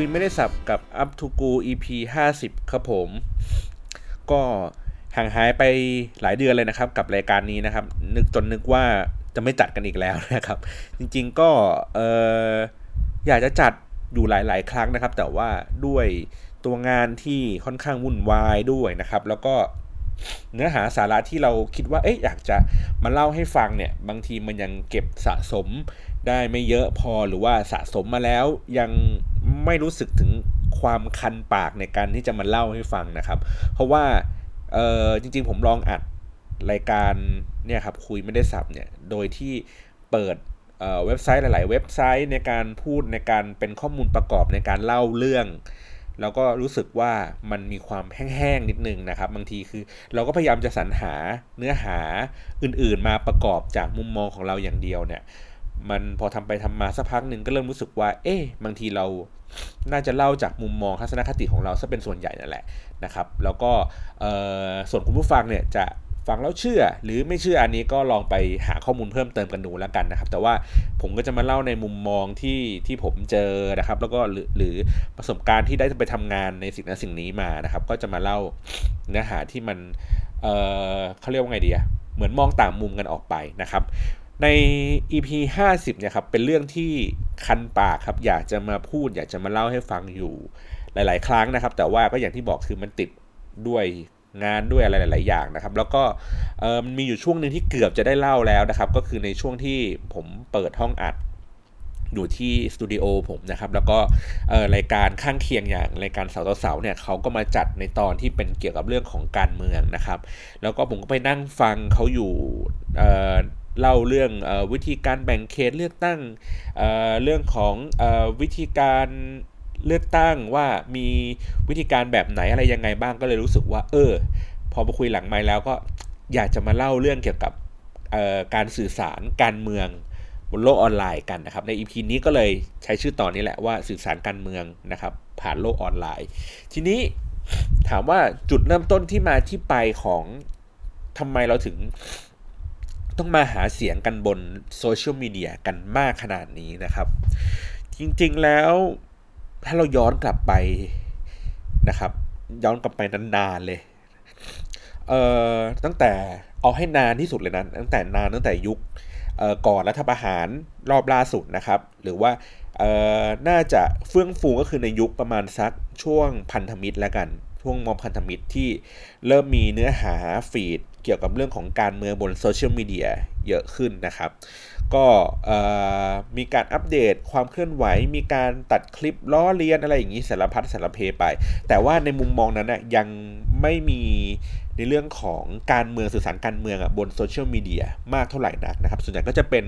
ครับคุยไม่ได้สับกับ Up to Go EP 50 ครับผม ก็ห่างหายไปหลายเดือนเลยนะครับ กับรายการนี้นะครับ นึกจนนึกว่าจะไม่จัดกันอีกแล้วนะครับ จริงๆก็เอออยากจะจัดอยู่หลาย ๆ ครั้งนะครับ แต่ว่าด้วยตัวงานที่ค่อนข้างวุ่นวายด้วยนะครับ แล้วก็เนื้อหาสาระที่เราคิดว่าเอ๊ะอยากจะมาเล่าให้ฟังเนี่ย บางทีมันยังเก็บสะสม ได้ไม่เยอะพอหรือว่าสะสมมาแล้วยังไม่รู้สึกถึงความคันปากในการที่จะมาเล่าให้ฟังนะครับ เพราะว่าเออจริงๆผมลองอัดรายการเนี่ยครับคุยไม่ได้สับเนี่ยโดยที่เปิดเว็บไซต์หลาย ๆ เว็บไซต์ในการพูดในการเป็นข้อมูลประกอบในการเล่าเรื่อง แล้วก็รู้สึกว่ามันมีความแห้ง ๆ นิดนึงนะครับ บางทีคือเราก็พยายามจะสรรหาเนื้อหาอื่น ๆ มาประกอบจากมุมมองของเราอย่างเดียวเนี่ย มันพอทำไปทำมาสักพักหนึ่งก็เริ่มรู้สึกว่า เอ๊ะบางทีเราน่าจะเล่าจากมุมมองทัศนคติของเราซะเป็นส่วนใหญ่นั่นแหละนะครับ แล้วก็ส่วนคุณผู้ฟังเนี่ยจะฟังแล้วเชื่อหรือไม่เชื่ออันนี้ก็ลองไปหาข้อมูลเพิ่มเติมกันดูแล้วกันนะครับ แต่ว่าผมก็จะมาเล่าในมุมมองที่ที่ผมเจอนะครับ แล้วก็หรือหรือประสบการณ์ที่ได้ไปทำงานในสิ่งนั้นสิ่งนี้มานะครับ ก็จะมาเล่าเนื้อหาที่มันเเขาเรียกว่าไงดีอะเหมือนมองต่างมุมกันออกไปนะครับ ใน EP 50เนี่ยครับเป็นเรื่องที่คันปากครับอยากจะมาพูด อยากจะมาเล่าให้ฟังอยู่หลาย ๆ ครั้งนะครับ แต่ว่าก็อย่างที่บอกคือมันติดด้วยงานด้วยอะไรหลาย ๆ อย่างนะครับ แล้วก็มันมีอยู่ช่วงหนึ่งที่เกือบจะได้เล่าแล้วนะครับ ก็คือในช่วงที่ผมเปิดห้องอัดอยู่ที่สตูดิโอผมนะครับ แล้วก็รายการข้างเคียงอย่างรายการเสาต่อเสาเนี่ยเขาก็มาจัดในตอนที่เป็นเกี่ยวกับเรื่องของการเมืองนะครับ แล้วก็ผมก็ไปนั่งฟังเขาอยู่ เล่าเรื่องอวิธีการแบ่งเขตเลือกตั้งเเรื่องของอวิธีการเลือกตั้งว่ามีวิธีการแบบไหนอะไรยังไงบ้างก็เลยรู้สึกว่า เออ พอมาคุยหลังไม้แล้วก็อยากจะมาเล่าเรื่องเกี่ยวกับการสื่อสารการเมืองบนโลกออนไลน์กันนะครับใน EP นี้ก็เลยใช้ชื่อตอนนี้แหละว่าสื่อสารการเมืองนะครับ ผ่านโลกออนไลน์ ทีนี้ถามว่าจุดเริ่มต้นที่มาที่ไปของทำไมเราถึง ต้องมาหาเสียงกันบนโซเชียลมีเดียกันมากขนาดนี้นะครับ จริงๆแล้วถ้าเราย้อนกลับไปนะครับ ย้อนกลับไปนานๆเลยเอ่อตั้งแต่เอาให้นานที่สุดเลยนะตั้งแต่นานตั้งแต่ยุคก่อนรัฐประหารรอบล่าสุดนะครับ หรือว่าน่าจะเฟื่องฟูก็คือในยุคประมาณสักช่วงพันธมิตรแล้วกัน ช่วงมอพันธมิตรที่เริ่มมีเนื้อหาฟีด เกี่ยวกับเรื่องของการเมืองบนโซเชียลมีเดียเยอะขึ้นนะครับ ก็มีการอัปเดตความเคลื่อนไหว มีการตัดคลิปล้อเลียนอะไรอย่างนี้สารพัดสารเพไป แต่ว่าในมุมมองนั้นนะยังไม่มีในเรื่องของการเมืองสื่อสารการเมืองบนโซเชียลมีเดียมากเท่าไหร่นักนะครับ ส่วนใหญ่ก็จะเป็น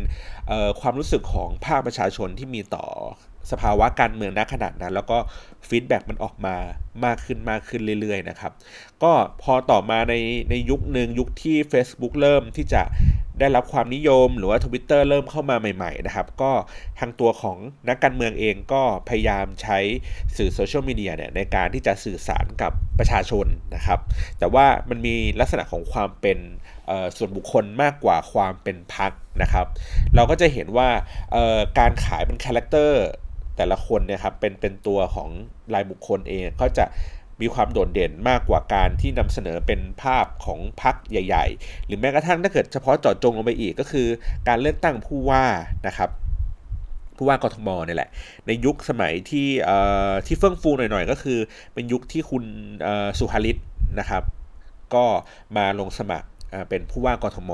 ความรู้สึกของภาคประชาชนที่มีต่อ สภาวะการเมืองณขนาดนั้น แล้วก็ฟีดแบ็มันออกมามากขึ้นมากขึ้นเรื่อยๆนะครับ ก็พอต่อมาในในยุคหนึ่งยุคที่ Facebook เริ่มที่จะได้รับความนิยมหรือว่า Twitter เริ่มเข้ามาใหม่ ๆ นะครับ ก็ทางตัวของนักการเมืองเองก็พยายามใช้สื่อโซเชียลมีเดียเนี่ยในการที่จะสื่อสารกับประชาชนนะครับ แต่ว่ามันมีลักษณะของความเป็นส่วนบุคคลมากกว่าความเป็นพรรคนะครับ เราก็จะเห็นว่าการขายเป็น character แต่ละคนเนี่ยครับเป็นเป็นตัวของรายบุคคลเองเขาจะมีความโดดเด่นมากกว่าการที่นำเสนอเป็นภาพของพรรคใหญ่ ๆ หรือแม้กระทั่งถ้าเกิดเฉพาะเจาะจงลงไปอีกก็คือ การเลือกตั้งผู้ว่านะครับผู้ว่ากทมเนี่ยแหละ ในยุคสมัยที่ที่เฟื่องฟูหน่อยๆ ก็คือ เป็นยุคที่คุณสุภาริตนะครับ ก็มาลงสมัคร เป็นผู้ว่ากทม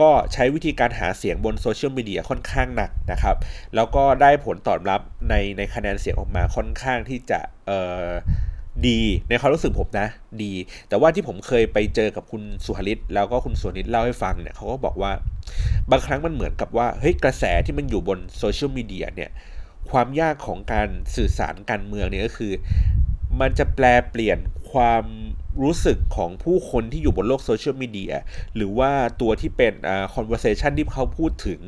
ก็ใช้วิธีการหาเสียงบนโซเชียลมีเดียค่อนข้างหนักนะครับ แล้วก็ได้ผลตอบรับในในคะแนนเสียงออกมาค่อนข้างที่จะดีในความรู้สึกผมนะดี แต่ว่าที่ผมเคยไปเจอกับคุณสุหริตแล้วก็คุณสุนิตเล่าให้ฟังเนี่ยเขาก็บอกว่า บางครั้งมันเหมือนกับว่าเฮ้ยกระแสที่มันอยู่บนโซเชียลมีเดียเนี่ยความยากของการสื่อสารการเมืองเนี่ยก็คือ มันจะแปรเปลี่ยนความ รู้สึกของผู้คนที่อยู่บนโลกโซเชียลมีเดียหรือว่าตัวที่เป็นอ่า conversation ที่เขาพูดถึง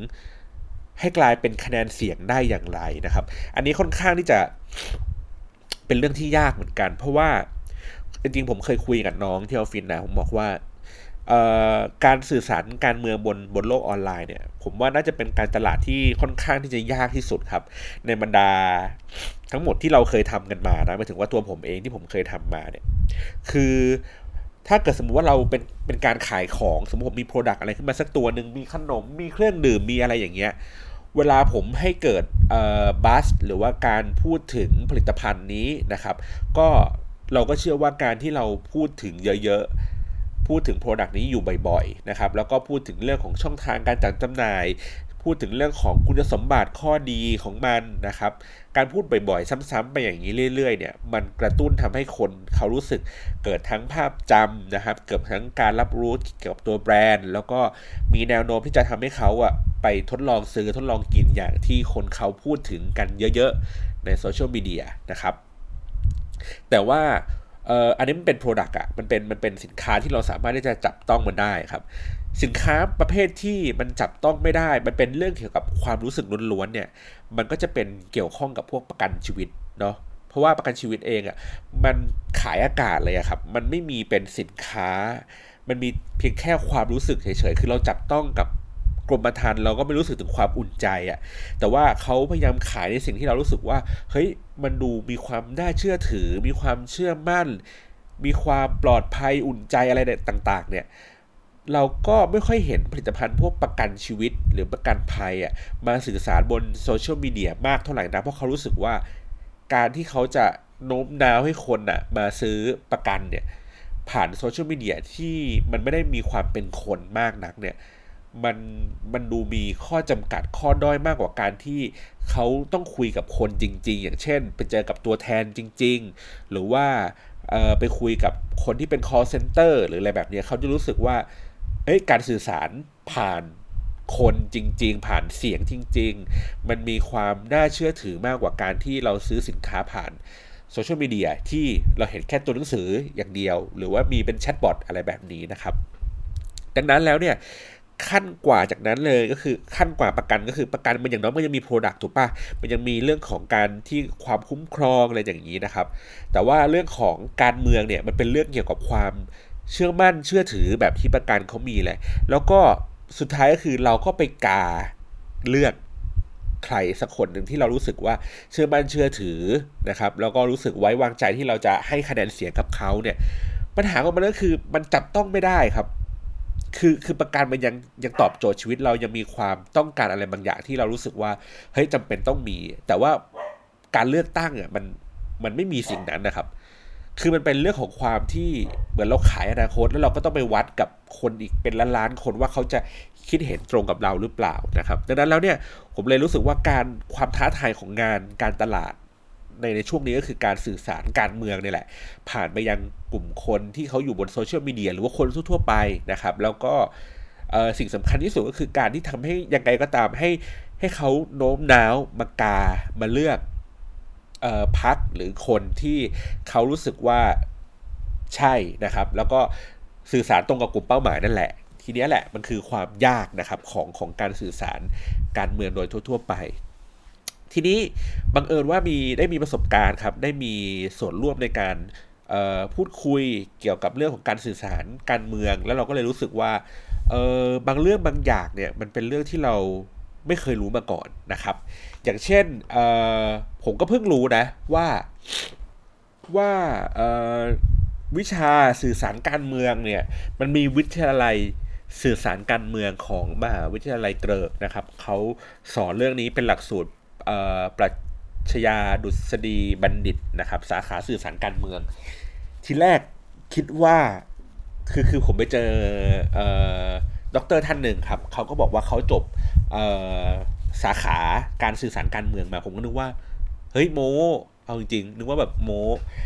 ให้กลายเป็นคะแนนเสียงได้อย่างไรนะครับ อันนี้ค่อนข้างที่จะเป็นเรื่องที่ยากเหมือนกัน เพราะว่าจริงๆผมเคยคุยกับน้องที่ออฟฟิศนะผมบอกว่าการสื่อสารการเมืองบนบนโลกออนไลน์เนี่ย ผมว่าน่าจะเป็นการตลาดที่ค่อนข้างที่จะยากที่สุดครับ ในบรรดา ทั้งหมดที่เราเคยทำกันมานะหมายถึงว่าตัวผมเองที่ผมเคยทำมาเนี่ย คือถ้าเกิดสมมติว่าเราเป็นเป็นการขายของสมมติผมมีโปรดักต์อะไรขึ้นมาสักตัวหนึ่งมีขนมมีเครื่องดื่มมีอะไรอย่างเงี้ยเวลาผมให้เกิดบัสหรือว่าการพูดถึงผลิตภัณฑ์นี้นะครับ ก็เราก็เชื่อว่าการที่เราพูดถึงเยอะๆ พูดถึง Product นี้อยู่บ่อยๆนะครับแล้วก็พูดถึงเรื่องของช่องทางการจัดจำหน่าย พูดถึงเรื่องของคุณสมบัติข้อดีของมันนะครับ การพูดบ่อยๆ ซ้ำๆไปอย่างนี้เรื่อยๆเนี่ยมันกระตุ้นทำให้คนเขารู้สึกเกิดทั้งภาพจำนะครับ เกิดทั้งการรับรู้เกี่ยวกับตัวแบรนด์ แล้วก็มีแนวโน้มที่จะทำให้เขาอะไปทดลองซื้อทดลองกินอย่างที่คนเขาพูดถึงกันเยอะๆ ในโซเชียลมีเดียนะครับ แต่ว่าอันนี้มันเป็น Product อะมันเป็นมันเป็นสินค้าที่เราสามารถที่จะจับต้องมันได้ครับ สินค้าประเภทที่มันจับต้องไม่ได้ มันเป็นเรื่องเกี่ยวกับความรู้สึกล้วนๆเนี่ย มันก็จะเป็นเกี่ยวข้องกับพวกประกันชีวิตเนาะ เพราะว่าประกันชีวิตเองอะ่ะ มันขายอากาศเลยอะครับ มันไม่มีเป็นสินค้า มันมีเพียงแค่ความรู้สึกเฉยๆ คือเราจับต้องกับกรมธรรม์เราก็ไม่รู้สึกถึงความอุ่นใจอะ่ะ แต่ว่าเขาพยายามขายในสิ่งที่เรารู้สึกว่า เฮ้ย มันดูมีความน่าเชื่อถือ มีความเชื่อมั่น มีความปลอดภัยอุ่นใจอะไรต่าง ๆ เนี่ย เราก็ไม่ค่อยเห็นผลิตภัณฑ์พวกประกันชีวิตหรือประกันภัยอะมาสื่อสารบนโซเชียลมีเดียมากเท่าไหร่นะเพราะเขารู้สึกว่าการที่เขาจะโน้มน้าวให้คนอะมาซื้อประกันเนี่ยผ่านโซเชียลมีเดียที่มันไม่ได้มีความเป็นคนมากนักเนี่ยมันมันดูมีข้อจำกัดข้อด้อยมากกว่าการที่เขาต้องคุยกับคนจริง ๆ อย่างเช่น ไปเจอกับตัวแทนจริง ๆ หรือว่าไปคุยกับคนที่เป็น call center หรืออะไรแบบนี้เขาจะรู้สึกว่า เอ้ยการสื่อสารผ่านคนจริง ๆ ผ่านเสียงจริง ๆ มันมีความน่าเชื่อถือมากกว่าการที่เราซื้อสินค้าผ่านโซเชียลมีเดียที่เราเห็นแค่ตัวหนังสืออย่างเดียว หรือว่ามีเป็นแชทบอทอะไรแบบนี้นะครับ ดังนั้นแล้วเนี่ยขั้นกว่าจากนั้นเลยก็คือขั้นกว่าประกันก็คือประกันมันอย่างน้อยมันยังมี Product ถูกปะมันยังมีเรื่องของการที่ความคุ้มครองอะไรอย่างนี้นะครับ แต่ว่าเรื่องของการเมืองเนี่ยมันเป็นเรื่องเกี่ยวกับความ เชื่อมั่นเชื่อถือแบบที่ประกันเขามีแหละ แล้วก็สุดท้ายก็คือเราก็ไปกาเลือกใครสักคนหนึ่งที่เรารู้สึกว่าเชื่อมั่นเชื่อถือนะครับ แล้วก็รู้สึกไว้วางใจที่เราจะให้คะแนนเสียงกับเขาเนี่ย ปัญหาของมันก็คือมันจับต้องไม่ได้ครับ คือคือประกันมันยังยังตอบโจทย์ชีวิตเรายังมีความต้องการอะไรบางอย่างที่เรารู้สึกว่าเฮ้ยจำเป็นต้องมี แต่ว่าการเลือกตั้งอะมันมันไม่มีสิ่งนั้นนะครับ คือมันเป็นเรื่องของความที่เหมือนเราขายอนาคต แล้วเราก็ต้องไปวัดกับคนอีกเป็นล้านๆคนว่าเขาจะคิดเห็นตรงกับเราหรือเปล่านะครับดังนั้นแล้วเนี่ยผมเลยรู้สึกว่าการความท้าทายของงานการตลาดในในช่วงนี้ก็คือการสื่อสารการเมืองนี่แหละ ผ่านไปยังกลุ่มคนที่เขาอยู่บนโซเชียลมีเดียหรือว่าคนทั่วไปนะครับ แล้วก็สิ่งสำคัญที่สุดก็คือการที่ทำให้ยังไงก็ตามให้ให้เขาโน้มน้าวมากามาเลือก พักหรือคนที่เขารู้สึกว่าใช่นะครับ แล้วก็สื่อสารตรงกับกลุ่มเป้าหมายนั่นแหละ ทีนี้แหละมันคือความยากนะครับของของการสื่อสารการเมืองโดยทั่ว ๆ ไป ทีนี้บังเอิญว่ามีได้มีประสบการณ์ครับได้มีส่วนร่วมในการพูดคุยเกี่ยวกับเรื่องของการสื่อสารการเมือง แล้วเราก็เลยรู้สึกว่าบางเรื่องบางอย่างเนี่ยมันเป็นเรื่องที่เรา ไม่เคยรู้มาก่อนนะครับ อย่างเช่นผมก็เพิ่งรู้นะว่าว่าวิชาสื่อสารการเมืองเนี่ยมันมีวิทยาลัยสื่อสารการเมืองของมหาวิทยาลัยเกริกนะครับเขาสอนเรื่องนี้เป็นหลักสูตรปรัชญาดุษฎีบัณฑิตนะครับ สาขาสื่อสารการเมือง ทีแรกคิดว่าคือคือผมไปเจอด็อกเตอร์ท่านหนึ่งครับเขาก็บอกว่าเขาจบ สาขาการสื่อสารการเมืองมาผมก็นึกว่า เฮ้ยโม เอาจริงนึกว่าแบบโม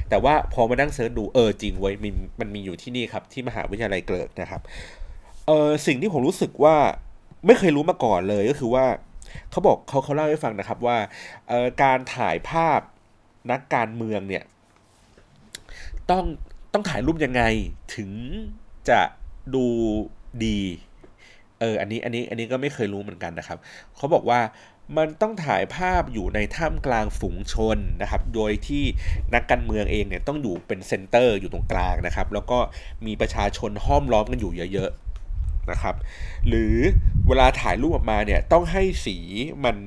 แต่ว่าพอมานั่งเซิร์ชดูเออจริงไว้มันมันมีอยู่ที่นี่ครับ ที่มหาวิทยาลัยเกริกนะครับเออสิ่งที่ผมรู้สึกว่าไม่เคยรู้มาก่อนเลยก็คือว่าเขาบอกเขาเขาเล่าให้ฟังนะครับว่าเออการถ่ายภาพนักการเมืองเนี่ย ต้องต้องถ่ายรูปยังไงถึงจะดูดี เอออันนี้อันนี้อันนี้ก็ไม่เคยรู้เหมือนกันนะครับ เขาบอกว่ามันต้องถ่ายภาพอยู่ในท่ามกลางฝูงชนนะครับ โดยที่นักการเมืองเองเนี่ยต้องอยู่เป็น center อยู่ตรงกลางนะครับ แล้วก็มีประชาชนห้อมล้อมกันอยู่เยอะๆนะครับ หรือเวลาถ่ายรูปออกมาเนี่ยต้องให้สีมัน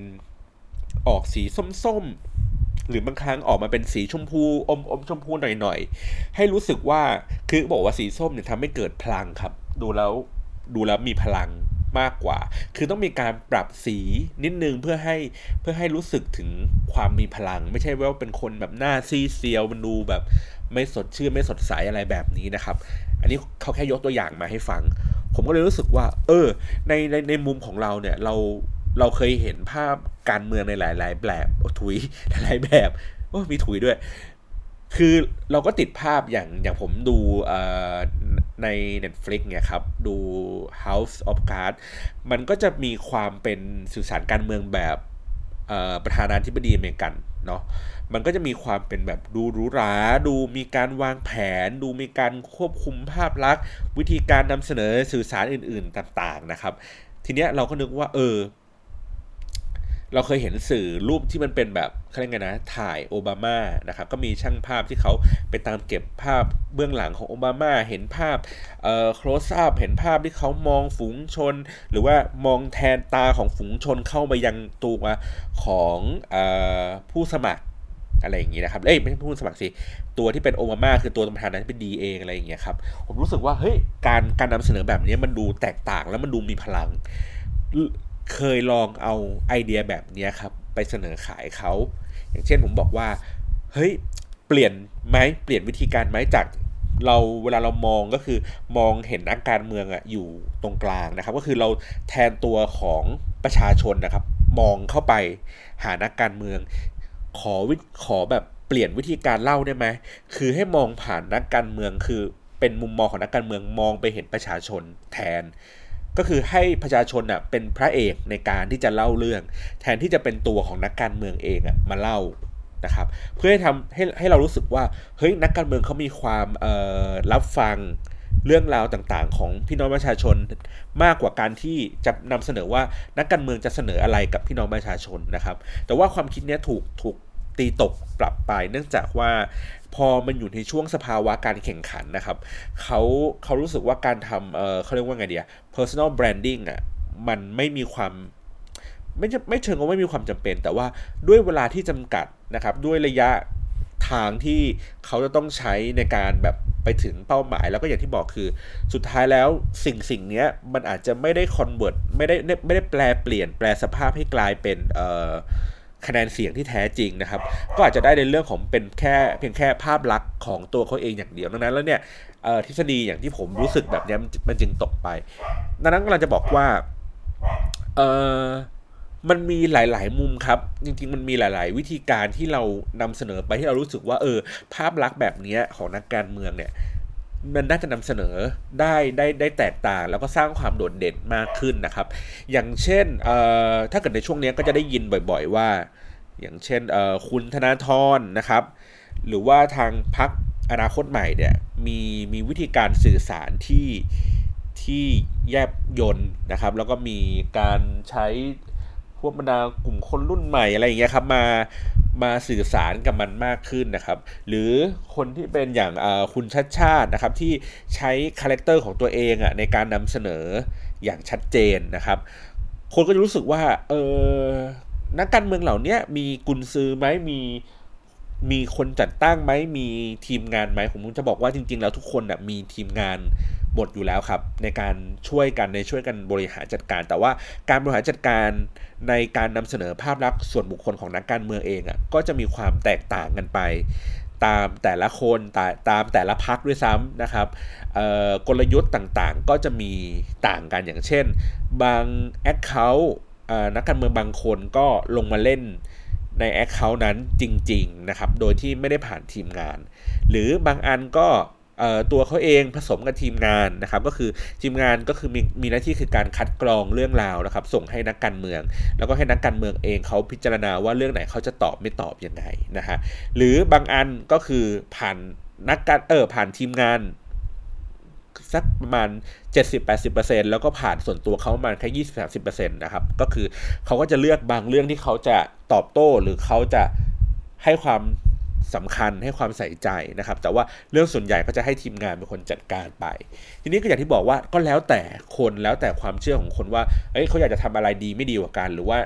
ออกสีส้มๆ หรือบางครั้งออกมาเป็นสีชมพูอมๆชมพูหน่อยๆ ให้รู้สึกว่าคือบอกว่าสีส้มเนี่ยทำให้เกิดพลังครับ ดูแล้ว ดูแล้วมีพลังมากกว่า คือต้องมีการปรับสีนิดนึงเพื่อให้เพื่อให้รู้สึกถึงความมีพลัง ไม่ใช่ว่าเป็นคนแบบหน้าซีเซียวมันดูแบบไม่สดชื่นไม่สดใสอะไรแบบนี้นะครับ อันนี้เขาแค่ยกตัวอย่างมาให้ฟัง ผมก็เลยรู้สึกว่า เออ ในในในมุมของเราเนี่ยเราเราเคยเห็นภาพการเมืองในหลาย ๆ แบบถุยหลายแบบโอ้มีถุยด้วย คือเราก็ติดภาพอย่างอย่างผมดูใน Netflix เนี่ยครับ ดู House of Cards มันก็จะมีความเป็นสื่อสารการเมืองแบบประธานาธิบดีอเมริกันเนาะมันก็จะมีความเป็นแบบดูหรูหรา ดูมีการวางแผน ดูมีการควบคุมภาพลักษณ์ วิธีการนำเสนอสื่อสารอื่น ๆ ต่าง ๆ นะครับ ทีเนี้ยเราก็นึกว่าเออ เราเคยเห็นสื่อรูปที่มันเป็นแบบเขาเรียกไงนะ ถ่ายโอบามานะครับ ก็มีช่างภาพที่เขาไปตามเก็บภาพเบื้องหลังของโอบามา เห็นภาพเอ่อ close up เห็นภาพที่เขามองฝูงชน หรือว่ามองแทนตาของฝูงชนเข้าไปยังตัวของเอ่อผู้สมัครอะไรอย่างนี้นะครับ เอ้ยไม่ใช่ผู้สมัครสิ ตัวที่เป็นโอบามาคือตัวประธานาธิบดีเองอะไรอย่างเงี้ยครับ ผมรู้สึกว่าเฮ้ยการการนำเสนอแบบนี้มันดูแตกต่างแล้วมันดูมีพลัง เคยลองเอาไอเดียแบบนี้ครับ ไปเสนอขายเขา อย่างเช่นผมบอกว่า เฮ้ย เปลี่ยนไหมเปลี่ยนวิธีการไหมจากเราเวลาเรามองก็คือมองเห็นนักการเมืองอะอยู่ตรงกลางนะครับ ก็คือเราแทนตัวของประชาชนนะครับ มองเข้าไปหานักการเมือง ขอวิขอแบบเปลี่ยนวิธีการเล่าได้ไหมคือให้มองผ่านนักการเมืองคือเป็นมุมมองของนักการเมืองมองไปเห็นประชาชนแทน ก็คือให้ประชาชนอะเป็นพระเอกในการที่จะเล่าเรื่อง แทนที่จะเป็นตัวของนักการเมืองเองอะมาเล่านะครับเพื่อให้ทำให้ให้เรารู้สึกว่าเฮ้ยนักการเมืองเขามีความเอ่อรับฟังเรื่องราวต่างๆ ของพี่น้องประชาชนมากกว่าการที่จะนำเสนอว่านักการเมืองจะเสนออะไรกับพี่น้องประชาชนนะครับ แต่ว่าความคิดนี้ถูกถูกตีตกปรับไป เนื่องจากว่า พอมันอยู่ในช่วงสภาวะการแข่งขันนะครับเขาเขารู้สึกว่าการทำเออเขาเรียกว่าไงเดีย personal branding อะมันไม่มีความไม่ไม่เชิงว่าไม่มีความจำเป็น แต่ว่าด้วยเวลาที่จำกัดนะครับด้วยระยะทางที่เขาจะต้องใช้ในการแบบไปถึงเป้าหมาย แล้วก็อย่างที่บอกคือ สุดท้ายแล้วสิ่งสิ่งนี้มันอาจจะไม่ได้ convert ไม่ได้ไม่ได้แปลเปลี่ยนแปลสภาพให้กลายเป็นเอ่อ คะแนนเสียงที่แท้จริงนะครับ ก็อาจจะได้ในเรื่องของเป็นแค่เพียงแค่ภาพลักษณ์ของตัวเขาเองอย่างเดียวดังนั้นแล้วเนี่ยทฤษฎีอย่างที่ผมรู้สึกแบบนี้มันจึงตกไปดังนั้นกำลังจะบอกว่าเออมันมีหลาย ๆ มุมครับ จริง ๆ มันมีหลาย ๆ วิธีการที่เรานำเสนอไปที่เรารู้สึกว่า เออ ภาพลักษณ์แบบนี้ของนักการเมืองเนี่ย มันน่าจะนำเสนอได้ได้ได้แตกต่าง แล้วก็สร้างความโดดเด่นมากขึ้นนะครับ อย่างเช่นถ้าเกิดในช่วงนี้ก็จะได้ยินบ่อย ๆ ว่า อย่างเช่นคุณธนาธรนะครับ หรือว่าทางพักอนาคตใหม่เนี่ยมีมีวิธีการสื่อสารที่ที่แยบยนนะครับ แล้วก็มีการใช้ วกบรรดากลุ่มคนรุ่นใหม่อะไรอย่างเงี้ยครับมามาสื่อสารกับมันมากขึ้นนะครับ หรือคนที่เป็นอย่างคุณชัชชาตินะครับ ที่ใช้ character ของตัวเองอะในการนำเสนออย่างชัดเจนนะครับ คนก็จะรู้สึกว่าเออนักการเมืองเหล่านี้มีกุนซือไหมมีมีคนจัดตั้งไหมมีทีมงานไหมผมจะบอกว่าจริง ๆ แล้วทุกคนนะมีทีมงาน หมดอยู่แล้วครับ ในการช่วยกันในช่วยกันบริหารจัดการ แต่ว่าการบริหารจัดการในการนำเสนอภาพลักษณ์ส่วนบุคคลของนักการเมืองเองอะ่ะก็จะมีความแตกต่างกันไป ตามแต่ละคนตาตามแต่ละพักด้วยซ้ำนะครับกลยุทธ์ต่างๆ ก็จะมีต่างกันอย่างเช่น บางแอคเคาท์นักการเมืองบางคนก็ลงมาเล่นใน Account นั้นจริง ๆ นะครับ โดยที่ไม่ได้ผ่านทีมงาน หรือบางอันก็ ตัวเขาเองผสมกับทีมงานนะครับก็คือทีมงานก็คือมีมีหน้าที่คือการคัดกรองเรื่องราวนะครับ ส่งให้นักการเมือง แล้วก็ให้นักการเมืองเองเขาพิจารณาว่าเรื่องไหนเขาจะตอบไม่ตอบยังไงนะฮะหรือบางอันก็คือผ่านนักการเออผ่านทีมงานสักประมาณ 70-80%แล้วก็ผ่านส่วนตัวเขาประมาณแค่ 20-30%นะครับ ก็คือเขาก็จะเลือกบางเรื่องที่เขาจะตอบโต้หรือเขาจะให้ความ สำคัญให้ความใส่ใจนะครับ แต่ว่าเรื่องส่วนใหญ่ก็จะให้ทีมงานเป็นคนจัดการไป ทีนี้ก็อย่างที่บอกว่าก็แล้วแต่คนแล้วแต่ความเชื่อของคนว่าเอ้ยเขาอยากจะทำอะไรดีไม่ดีกว่ากัน หรือว่า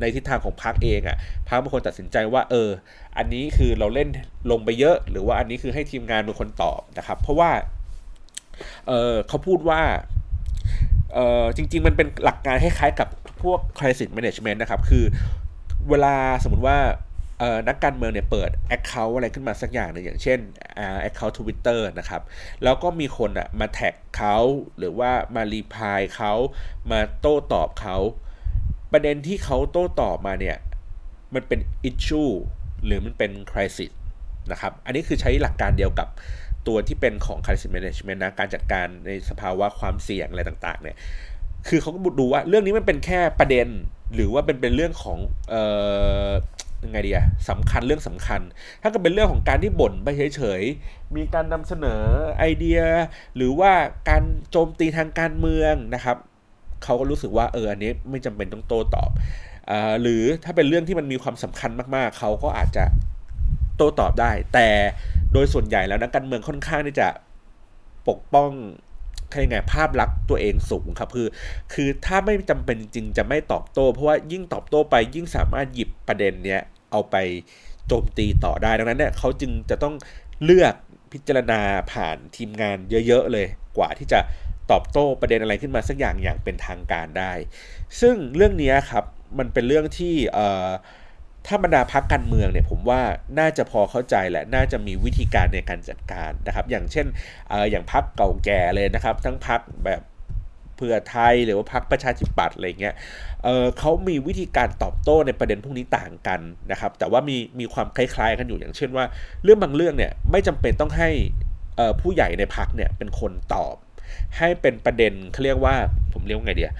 ในทิศทางของพรรคเองอะ่ะพรรคเป็นคนตัดสินใจว่าเออ อันนี้คือเราเล่นลงไปเยอะ หรือว่าอันนี้คือให้ทีมงานเป็นคนตอบนะครับ เพราะว่าเออเขาพูดว่าเออจริง ๆ มันเป็นหลักการคล้ายๆกับพวก crisis management นะครับ คือเวลาสมมติว่า นักการเมืองเนี่ยเปิด Account อะไรขึ้นมาสักอย่างหนึ่งอย่างเช่น Account Twitter นะครับ แล้วก็มีคนอะมาแท็กเขาหรือว่ามารีพายเขามาโต้ตอบเขาประเด็นที่เขาโต้ตอบมาเนี่ย มันเป็น issue หรือมันเป็น crisis นะครับ อันนี้คือใช้หลักการเดียวกับตัวที่เป็นของ crisis management นะการจัดการในสภาวะความเสี่ยงอะไรต่างๆเนี่ยคือเขาก็ดูว่าเรื่องนี้มันเป็นแค่ประเด็น หรือว่าเป็นเป็นเรื่องของเอ่อ ยังไงดีอะสำคัญเรื่องสำคัญ ถ้าก็เป็นเรื่องของการที่บ่นไปเฉยๆ มีการนำเสนอไอเดีย หรือว่าการโจมตีทางการเมืองนะครับเขาก็รู้สึกว่าเอออันนี้ไม่จำเป็นต้องโต้ตอบอหรือถ้าเป็นเรื่องที่มันมีความสำคัญมากๆ เขาก็อาจจะโต้ตอบได้ แต่โดยส่วนใหญ่แล้วนักการเมืองค่อนข้างที่จะปกป้องใครไงภาพลักษณ์ตัวเองสูงครับคือคือถ้าไม่จำเป็นจริงจะไม่ตอบโต้ เพราะว่ายิ่งตอบโต้ไปยิ่งสามารถหยิบประเด็นเนี้ย เอาไปโจมตีต่อได้ ดังนั้นเนี่ยเขาจึงจะต้องเลือกพิจารณาผ่านทีมงานเยอะ ๆ เลยกว่าที่จะตอบโต้ประเด็นอะไรขึ้นมาสักอย่างอย่างเป็นทางการได้ ซึ่งเรื่องนี้ครับมันเป็นเรื่องที่ถ้าบรรดาพักการเมืองเนี่ยผมว่าน่าจะพอเข้าใจและน่าจะมีวิธีการในการจัดการนะครับ อย่างเช่นออย่างพักเก่าแก่เลยนะครับ ทั้งพักแบบ พื่อไทยหรือว่าพักประชาธิปัตย์อะไรเงี้ยเเขามีวิธีการตอบโต้ในประเด็นพวกนี้ต่างกันนะครับ แต่ว่ามีมีความคล้ายๆกันอยู่อย่างเช่นว่า เรื่องบางเรื่องเนี่ยไม่จำเป็นต้องให้ผู้ใหญ่ในพักเนี่ยเป็นคนตอบ ให้เป็นประเด็นเขาเรียกว่าผมเรียกว่าไงเดีย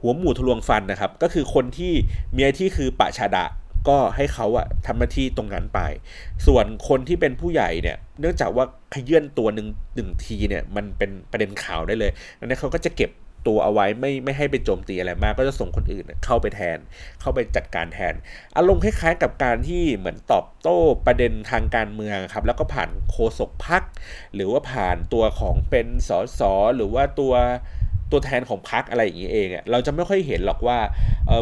หัวหมูทะลวงฟันนะครับ ก็คือคนที่มีอาที่คือปะชาดะก็ให้เขาอะทำหน้าที่ตรงนั้นไป ส่วนคนที่เป็นผู้ใหญ่เนี่ย เนื่องจากว่าขยื่นตัวหนึ่งหนึ่งทีเนี่ย มันเป็นประเด็นข่าวได้เลยดังนั้นเขาก็จะเก็บ ตัวเอาไว้ไม่ไม่ให้ไปโจมตีอะไรมาก ก็จะส่งคนอื่นเข้าไปแทน เข้าไปจัดการแทน อารมณ์คล้ายๆกับการที่เหมือนตอบโต้ประเด็นทางการเมืองครับแล้วก็ผ่านโคศกพัก หรือว่าผ่านตัวของเป็นสสหรือว่าตัวตัวแทนของพักอะไรอย่างนี้เองเราจะไม่ค่อยเห็นหรอกว่า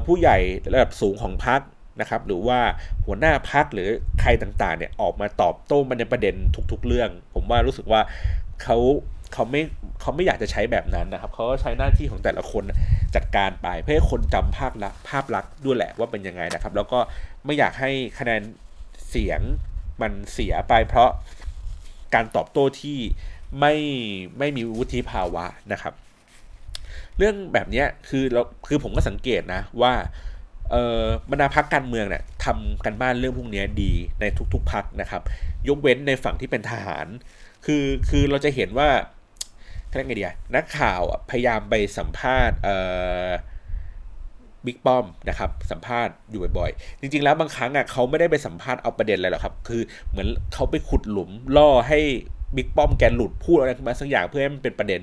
ผู้ใหญ่ระดับสูงของพักนะครับหรือว่าหัวหน้าพักหรือใครต่างๆเนี่ยออกมาตอบโต้มันในประเด็นทุกๆเรื่อง ผมว่ารู้สึกว่าเขา เขาไม่เขาไม่อยากจะใช้แบบนั้นนะครับเขาก็ใช้หน้าที่ของแต่ละคนจัดการไป เพื่อให้คนจำภาพลักษณ์ภาพลักษณ์ด้วยแหละว่าเป็นยังไงนะครับ แล้วก็ไม่อยากให้คะแนนเสียงมันเสียไป เพราะการตอบโต้ที่ไม่ไม่มีวุฒิภาวะนะครับ เรื่องแบบนี้คือเราคือผมก็สังเกตนะว่าเออบรรดาพักการเมืองเนี่ยทำกันบ้านเรื่องพวกนี้ดีในทุกๆพักนะครับ ยกเว้นในฝั่งที่เป็นทหาร คือคือเราจะเห็นว่า เรียกไงดีนักข่าวพยายามไปสัมภาษณ์บิ๊กป้อมนะครับสัมภาษณ์อยู่บ่อยๆ จริงๆ แล้วบางครั้งอะเขาไม่ได้ไปสัมภาษณ์เอาประเด็นอะไรหรอกครับ คือเหมือนเขาไปขุดหลุมล่อให้บิ๊กป้อมแกหลุดพูดอะไรขึ้นมาสักอย่างเพื่อให้มันเป็นประเด็น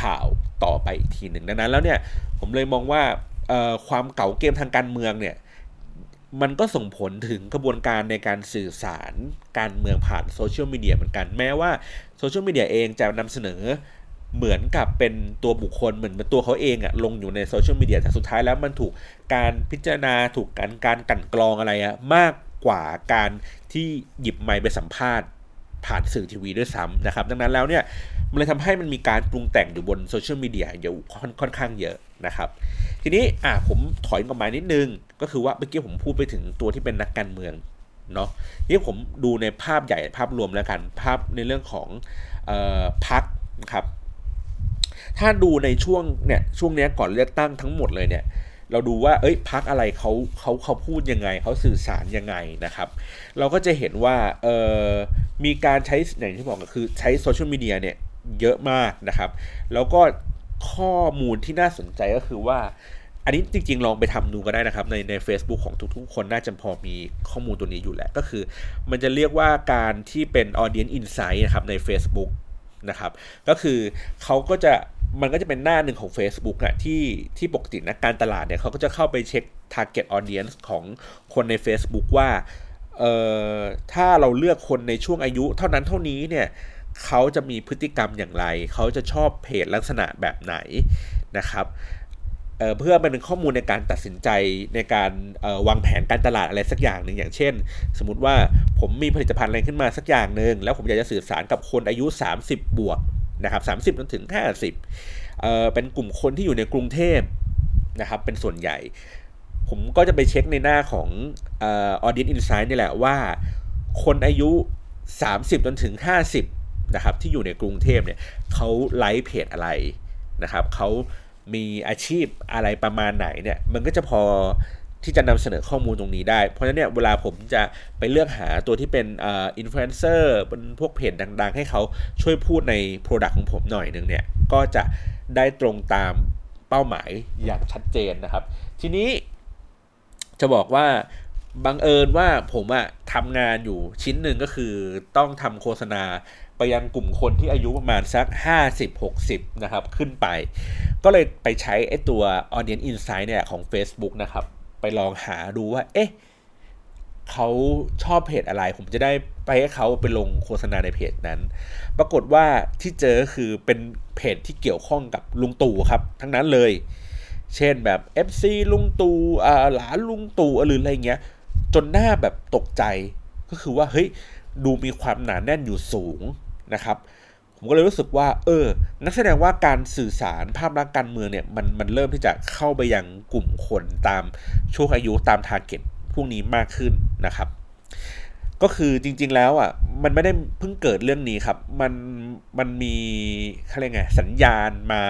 ข่าวต่อไปอีกทีหนึ่งดังนั้นแล้วเนี่ยผมเลยมองว่าความเก๋าเกมทางการเมืองเนี่ยมันก็ส่งผลถึงกระบวนการในการสื่อสารการเมืองผ่านโซเชียลมีเดียเหมือนกันแม้ว่าโซเชียลมีเดียเองจะนำเสนอ เหมือนกับเป็นตัวบุคคลเหมือนเป็นตัวเขาเองอะลงอยู่ในโซเชียลมีเดียแต่สุดท้ายแล้วมันถูกการพิจารณาถูกการการกลั่นกรองอะไรอะมากกว่าการที่หยิบไมค์ไปสัมภาษณ์ผ่านสื่อทีวีด้วยซ้ำนะครับ ดังนั้นแล้วเนี่ยมันเลยทำให้มันมีการปรุงแต่งอยู่บนโซเชียลมีเดียอยู่ค่อนข้างเยอะนะครับ ทีนี้อะผมถอยกลับมานิดนึง ก็คือว่าเมื่อกี้ผมพูดไปถึงตัวที่เป็นนักการเมืองเนาะนี่ผมดูในภาพใหญ่ภาพรวมแล้วกันภาพในเรื่องของออพักนะครับ ถ้าดูในช่วงเนี่ยช่วงนี้ก่อนเลือกตั้งทั้งหมดเลยเนี่ยเราดูว่า เอ้ยพักอะไรเขาเขาเขาพูดยังไง เขาสื่อสารยังไงนะครับ เราก็จะเห็นว่าเออมีการใช้อย่างที่บอกก็คือใช้โซเชียลมีเดียเนี่ยเยอะมากนะครับ แล้วก็ข้อมูลที่น่าสนใจก็คือว่า อันนี้จริงๆ ลองไปทำดูก็ได้นะครับ ในใน a c e b o o k ของทุกๆ คนน่าจะพอมีข้อมูลตัวนี้อยู่แหละก็คือ มันจะเรียกว่าการที่เป็น audience insight นะครับใน Facebook นะครับ ก็คือเขาก็จะ มันก็จะเป็นหน้าหนึ่งของ Facebook อะที่ที่ปกตินะการตลาดเนี่ยเขาก็จะเข้าไปเช็ค target audience ของคนใน Facebook ว่าเอ่อถ้าเราเลือกคนในช่วงอายุ เท่านั้นเท่านี้เนี่ยเขาจะมีพฤติกรรมอย่างไร เขาจะชอบเพจลักษณะแบบไหนนะครับเเพื่อเป็นข้อมูลในการตัดสินใจในการวางแผนการตลาดอะไรสักอย่างหนึ่งอย่างเช่น สมมติว่าผมมีผลิตภัณฑ์อะไรขึ้นมาสักอย่างหนึ่งแล้วผมอยากจะสื่อสารกับคนอายุ 30 บวก นะครับ30จนถึง50เเป็นกลุ่มคนที่อยู่ในกรุงเทพนะครับเป็นส่วนใหญ่ ผมก็จะไปเช็คในหน้าของ Audience Insight นี่แหละว่า คนอายุ 30 จนถึง 50นะครับที่อยู่ในกรุงเทพเนี่ยเขาไลฟ์เพจอะไรนะครับเขามีอาชีพอะไรประมาณไหนเนี่ยมันก็จะพอ ที่จะนำเสนอข้อมูลตรงนี้ได้ เพราะฉะนั้นเนี่ยเวลาผมจะไปเลือกหาตัวที่เป็นอินฟลูเอนเซอร์เป็นพวกเพจดังๆ ให้เขาช่วยพูดใน Product ของผมหน่อยนึงเนี่ยก็จะได้ตรงตามเป้าหมายอย่างชัดเจนนะครับ ทีนี้จะบอกว่าบังเอิญว่าผมอะทำงานอยู่ชิ้นหนึ่งก็คือต้องทำโฆษณาไปยังกลุ่มคนที่อายุประมาณสัก 50-60 นะครับ ขึ้นไป ก็เลยไปใช้ไอตัว Audience Insight เนี่ยของ Facebook นะครับ ไปลองหาดูว่า เอ๊ะเขาชอบเพจอะไร ผมจะได้ไปให้เขาไปลงโฆษณาในเพจนั้น ปรากฏว่าที่เจอคือเป็นเพจที่เกี่ยวข้องกับลุงตู่ครับ ทั้งนั้นเลย เช่นแบบ FC ลุงตู่อ่าหลานลุงตู่หรืออะไรเงี้ย จนหน้าแบบตกใจก็คือว่าเฮ้ยดูมีความหนาแน่นอยู่สูงนะครับ ผมก็เลยรู้สึกว่า เออ นักแสดงว่าการสื่อสารภาพลักษณ์การเมืองเนี่ยมันมันเริ่มที่จะเข้าไปยังกลุ่มคนตามช่วงอายุตามทาร์เก็ตพวกนี้มากขึ้นนะครับ ก็คือจริง ๆ แล้วอะมันไม่ได้เพิ่งเกิดเรื่องนี้ครับ มันมันมีเขาเรียกไงสัญญาณมา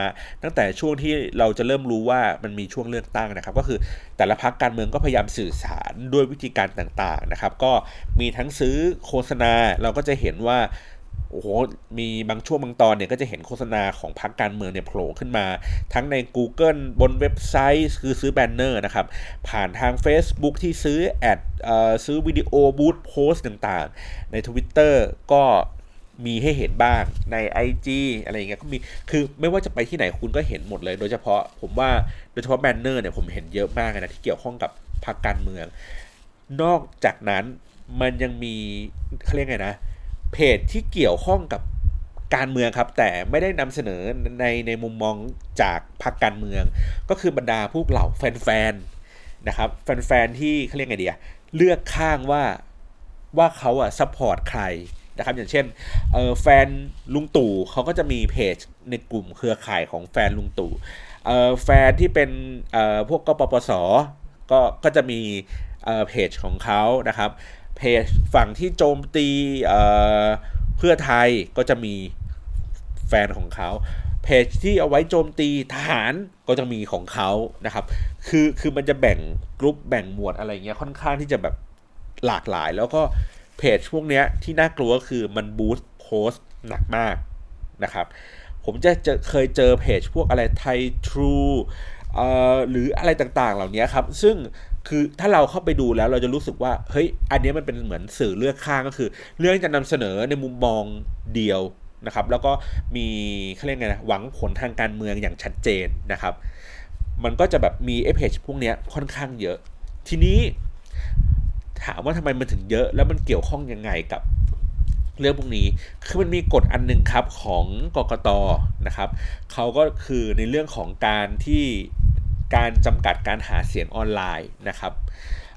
ตั้งแต่ช่วงที่เราจะเริ่มรู้ว่ามันมีช่วงเลือกตั้งนะครับ ก็คือแต่ละพักการเมืองก็พยายามสื่อสารด้วยวิธีการต่างๆนะครับ ก็มีทั้งซื้อโฆษณาเราก็จะเห็นว่า โอ้โหมีบางช่วงบางตอนเนี่ยก็จะเห็นโฆษณาของพรรคการเมืองเนี่ยโผล่ขึ้นมา ทั้งใน Google บนเว็บไซต์คือซื้อแบนเนอร์นะครับ ผ่านทาง Facebook ที่ซื้อแอดซื้อวิดีโอบูธโพสต์ต่างๆ ใน Twitter ก็มีให้เห็นบ้างใน IG อะไรอย่างเงี้ยก็มี คือไม่ว่าจะไปที่ไหนคุณก็เห็นหมดเลย โดยเฉพาะผมว่าโดยเฉพาะแบนเนอร์เนี่ยผมเห็นเยอะมากนะที่เกี่ยวข้องกับพรรคการเมือง นอกจากนั้นมันยังมีเขาเรียกไงนะ เพจที่เกี่ยวข้องกับการเมืองครับ แต่ไม่ได้นำเสนอในในมุมมองจากพรรคการเมือง ก็คือบรรดาพวกเหล่าแฟนๆนะครับแฟนๆที่เขาเรียกไงเนี่ยเลือกข้างว่าว่าเขาอะ support ใครนะครับอย่างเช่นเออแฟนลุงตู่เขาก็จะมีเพจในกลุ่มเครือข่ายของแฟนลุงตู่เออแฟนที่เป็นเออพวกกปปสก็ก็จะมีเออเพจของเขานะครับ เพจฝั่งที่โจมตีเพื่อไทยก็จะมีแฟนของเขาเพจที่เอาไว้โจมตีทหารก็จะมีของเขานะครับ คือคือมันจะแบ่งกลุ่มแบ่งหมวดอะไรเงี้ยค่อนข้างที่จะแบบหลากหลาย แล้วก็เพจพวกเนี้ยที่น่ากลัวก็คือมันบูสต์โพสต์หนักมากนะครับ ผมจะจะเคยเจอเพจพวกอะไรไทยทรูเอ่อหรืออะไรต่างๆ เหล่านี้ครับ ซึ่ง คือถ้าเราเข้าไปดูแล้วเราจะรู้สึกว่า เฮ้ย อันนี้มันเป็นเหมือนสื่อเลือกข้างก็คือ เรื่องจะนำเสนอในมุมมองเดียวนะครับ แล้วก็มีเขาเรียกไงนะหวังผลทางการเมืองอย่างชัดเจนนะครับ มันก็จะแบบมีเอฟเพจพวกนี้ค่อนข้างเยอะ ทีนี้ถามว่าทำไมมันถึงเยอะ แล้วมันเกี่ยวข้องยังไงกับเรื่องพวกนี้ คือมันมีกฎอันนึงครับของกกตนะครับ เขาก็คือในเรื่องของการที่ การจำกัดการหาเสียงออนไลน์นะครับ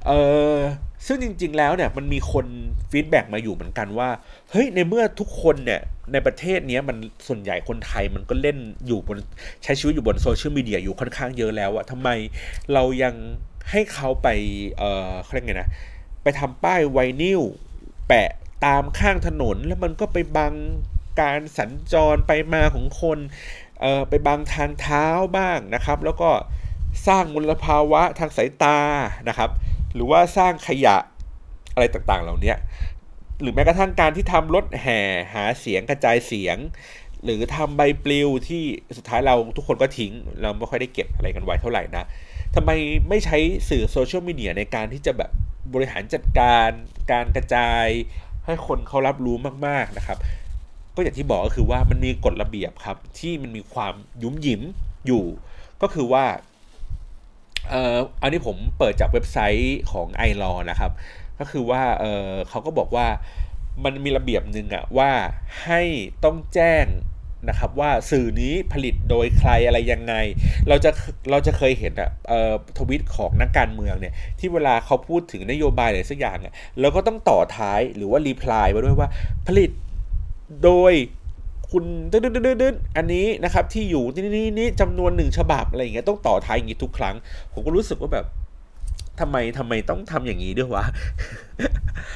เออซึ่งจริง ๆ แล้วเนี่ยมันมีคน feedback มาอยู่เหมือนกันว่าเฮ้ยในเมื่อทุกคนเนี่ยในประเทศนี้มันส่วนใหญ่คนไทยมันก็เล่นอยู่บนใช้ชีวิตอยู่บนโซเชียลมีเดียอยู่ค่อนข้างเยอะแล้วอะทำไมเรายังให้เขาไปเออเขาเรียกไงนะไปทำป้ายไวนิลแปะตามข้างถนนแล้วมันก็ไปบังการสัญจรไปมาของคนเออไปบังทางเท้าบ้างนะครับ แล้วก็ สร้างมลภาวะทางสายตานะครับ หรือว่าสร้างขยะอะไรต่างๆ เหล่านี้หรือแม้กระทั่งการที่ทำรถแห่หาเสียงกระจายเสียง หรือทำใบปลิวที่สุดท้ายเราทุกคนก็ทิ้ง เราไม่ค่อยได้เก็บอะไรกันไว้เท่าไหร่นะทำไมไม่ใช้สื่อโซเชียลมีเดียในการที่จะแบบบริหารจัดการการกระจาย ให้คนเขารับรู้มาก ๆนะครับ ก็อย่างที่บอกก็คือว่ามันมีกฎระเบียบครับที่มันมีความยุ่มหยิมอยู่ ก็คือว่า เอ่ออันนี้ผมเปิดจากเว็บไซต์ของไอรอนะครับ ก็คือว่าเออเขาก็บอกว่ามันมีระเบียบหนึ่งอะว่าให้ต้องแจ้ง นะครับว่าสื่อนี้ผลิตโดยใครอะไรยังไง เราจะเราจะเคยเห็นอะทวิตของนักการเมืองเนี่ยที่เวลาเขาพูดถึงนโยบายอะไรสักอย่างอะเราก็ต้องต่อท้ายหรือว่ารีプライมาด้วยว่าผลิตโดย คุณดืดดอันนี้นะครับที่อยู่ที่นี่นี่จำนวนหนึ่งฉบับอะไรอย่างเงี้ยต้องต่อท้ายอย่างงี้ทุกครั้ง ผมก็รู้สึกว่าแบบทำไมทำไมต้องทำอย่างนี้ด้วยวะ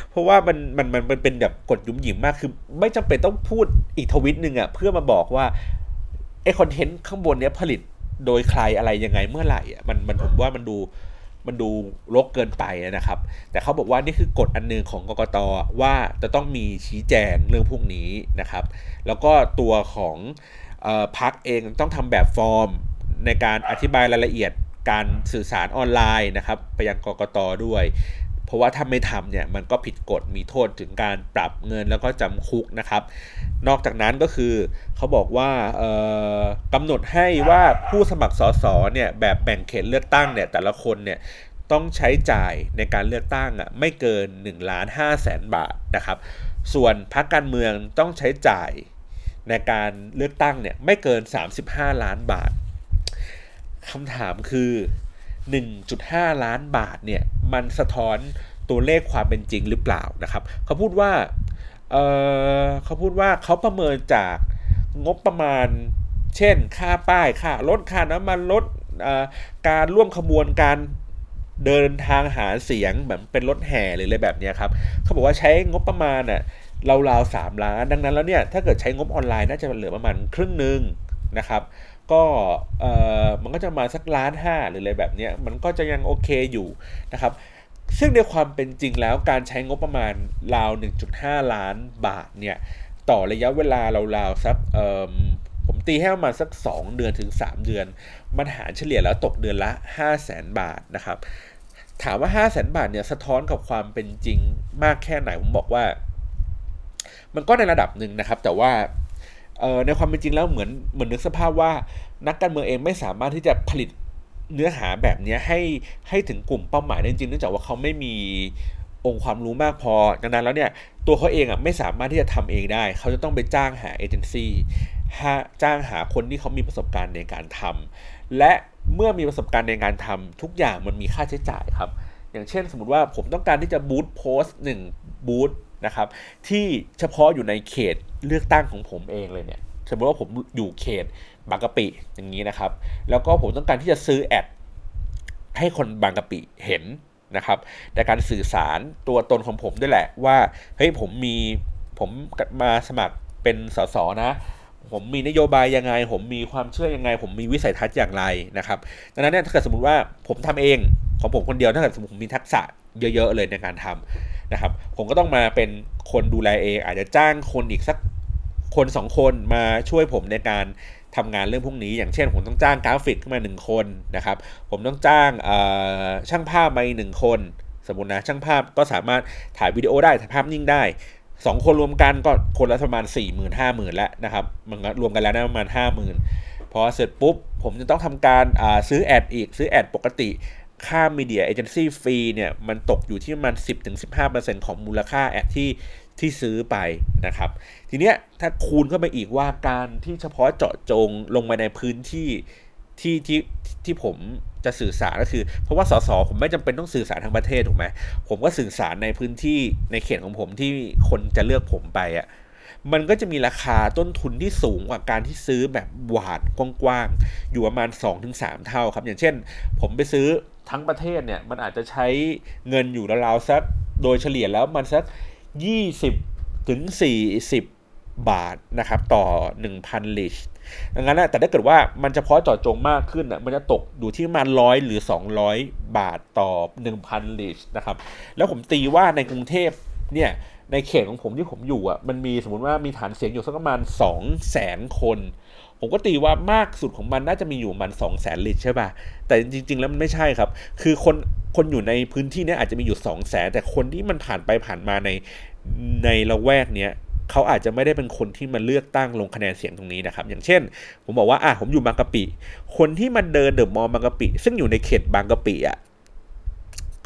เพราะว่ามันมันมันมันเป็นแบบกดยุ่มหยิมมากคือ ไม่จำเป็นต้องพูดอีกทวิตหนึ่งอะเพื่อมาบอกว่าไอคอนเทนต์ข้างบนเนี้ยผลิตโดยใครอะไรยังไงเมื่อไหร่อะมันมันผมว่ามันดู มันดูรกเกินไปนะครับ แต่เขาบอกว่านี่คือกฎอันนึงของกกตว่าจะต้องมีชี้แจงเรื่องพวกนี้นะครับ แล้วก็ตัวของพักเองต้องทำแบบฟอร์มในการอธิบายรายละเอียดการสื่อสารออนไลน์นะครับ ไปยังกกตด้วย เพราะว่าถ้าไม่ทำเนี่ยมันก็ผิดกฎมีโทษถึงการปรับเงินแล้วก็จำคุกนะครับ นอกจากนั้นก็คือเขาบอกว่ากำหนดให้ว่าผู้สมัครสสเนี่ยแบบแบ่งเขตเลือกตั้งเนี่ยแต่ละคนเนี่ยต้องใช้จ่ายในการเลือกตั้งอะไม่เกิน1ล้าน5แสนบาทนะครับ ส่วนพรรคการเมืองต้องใช้จ่ายในการเลือกตั้งเนี่ยไม่เกิน 35 ล้านบาทคำถามคือ 1.5 ล้านบาทเนี่ยมันสะท้อนตัวเลขความเป็นจริงหรือเปล่านะครับเขาพูดว่าเเขาพูดว่าเขาประเมินจากงบประมาณ เช่น ค่าป้ายค่ารถค่าน้ำมันรถการร่วมขบวนการเดินทางหาเสียงแบบเป็นรถแห่หรืออะไรแบบนี้ครับเขาบอกว่าใช้งบประมาณอะราวๆสามล้าน ดังนั้นแล้วเนี่ยถ้าเกิดใช้งบออนไลน์น่าจะเหลือประมาณครึ่งหนึ่งนะครับ ก็เออมันก็จะมาสักล้านห้าหรืออะไรแบบนี้มันก็จะยังโอเคอยู่นะครับ ซึ่งในความเป็นจริงแล้วการใช้งบประมาณราว 1.5 ล้านบาทเนี่ยต่อระยะเวลาราวๆสักผมตีให้ประมาณสัก 2 เดือนถึง 3 เดือน มันหารเฉลี่ยแล้วตกเดือนละ 5 0 0แสนบาทนะครับ ถามว่า 5 0 0แสนบาทเนี่ยสะท้อนกับความเป็นจริงมากแค่ไหน ผมบอกว่า มันก็ในระดับหนึ่งนะครับ แต่ว่า ในความเป็นจริงแล้วเหมือนเหมือนนึกสภาพว่านักการเมืองเองไม่สามารถที่จะผลิตเนื้อหาแบบนี้ให้ให้ถึงกลุ่มเป้าหมายได้จริงเนื่องจากว่าเขาไม่มีองค์ความรู้มากพอดังนั้นแล้วเนี่ยตัวเขาเองอะไม่สามารถที่จะทำเองได้ เขาจะต้องไปจ้างหาเอเจนซี่จ้างหาคนที่เขามีประสบการณ์ในการทำและเมื่อมีประสบการณ์ในการทำทุกอย่างมันมีค่าใช้จ่ายครับ อย่างเช่นสมมติว่าผมต้องการที่จะบูตโพสต์หนึ่งบูต นะครับที่เฉพาะอยู่ในเขตเลือกตั้งของผมเองเลยเนี่ยสมมติว่าผมอยู่เขตบางกะปิอย่างนี้นะครับ แล้วก็ผมต้องการที่จะซื้อแอดให้คนบางกะปิเห็นนะครับแต่การสื่อสารตัวตนของผมด้วยแหละว่าเฮ้ยผมมีผมมาสมัครเป็นสสนะ ผมมีนโยบายยังไง ผมมีความเชื่อยังไง ผมมีวิสัยทัศน์อย่างไรนะครับดังนั้นเนี่ยถ้าเกิดสมมติว่าผมทำเองของผมคนเดียวถ้าเกิดสมมติผมมีทักษะเยอะๆเลยในการทำ นะครับผมก็ต้องมาเป็นคนดูแลเอง อาจจะจ้างคนอีกสักคนสองคนมาช่วยผมในการทำงานเรื่องพวกนี้ อย่างเช่น ผมต้องจ้างกราฟิกขึ้นมาหนึ่งคนนะครับ ผมต้องจ้างช่างภาพมาหนึ่งคน สมมตินะช่างภาพก็สามารถถ่ายวิดีโอได้ถ่ายภาพนิ่งได้สองคนรวมกันก็คนละประมาณ4 0 0 0 0 5 0,000แล้วนะครับมันรวมกันแล้วนะประมาณ 50,000 พอเสร็จปุ๊บ ผมจะต้องทำการซื้อแอดอีกซื้อแอดปกติ ค่ามีเดียเอเจนซี่ฟรีเนี่ย มันตกอยู่ที่ประมาณ 10-15%ของมูลค่าแอดที่ที่ซื้อไปนะครับ ทีเนี้ยถ้าคูณเข้าไปอีกว่าการที่เฉพาะเจาะจงลงไปในพื้นที่ที่ที่ที่ผมจะสื่อสารก็คือ เพราะว่าสสผมไม่จำเป็นต้องสื่อสารทั้งประเทศถูกไหมผมก็สื่อสารในพื้นที่ในเขตของผมที่คนจะเลือกผมไปอะ่ะ มันก็จะมีราคาต้นทุนที่สูงกว่าการที่ซื้อแบบหวานกว้างๆ อยู่ประมาณ 2-3 เท่าครับ อย่างเช่น ผมไปซื้อทั้งประเทศเนี่ย มันอาจจะใช้เงินอยู่ราวๆสักโดยเฉลี่ยแล้วมันสัก 20ถึง40 บาทนะครับ ต่อ 1,000 ลิชดังนั้นแต่ถ้าเกิดว่ามันเฉพาะเจาะจงมากขึ้นอะมันจะตกอยู่ที่ประมาณร้อยหรือ 200 บาทต่อ 1,000 ลิชนะครับ แล้วผมตีว่าในกรุงเทพเนี่ย ในเขตของผมที่ผมอยู่อะมันมีสมมติว่ามีฐานเสียงอยู่สักประมาณ2 0 0แสนคน ผมก็ตีว่ามากสุดของมันน่าจะมีอยู่มัน2 0 0แสนลิตรใช่ป่ะแต่จริง ๆ แล้วมันไม่ใช่ครับ คือคนคนอยู่ในพื้นที่นี้อาจจะมีอยู่2 0 0แสนแต่คนที่มันผ่านไปผ่านมาในในละแวกเนี้ยเขาอาจจะไม่ได้เป็นคนที่มาเลือกตั้งลงคะแนนเสียงตรงนี้นะครับ อย่างเช่น ผมบอกว่าอะผมอยู่บางกะปิ คนที่มันเดินเดอะมอลล์บางกะปิ ซึ่งอยู่ในเขตบางกะปิอะ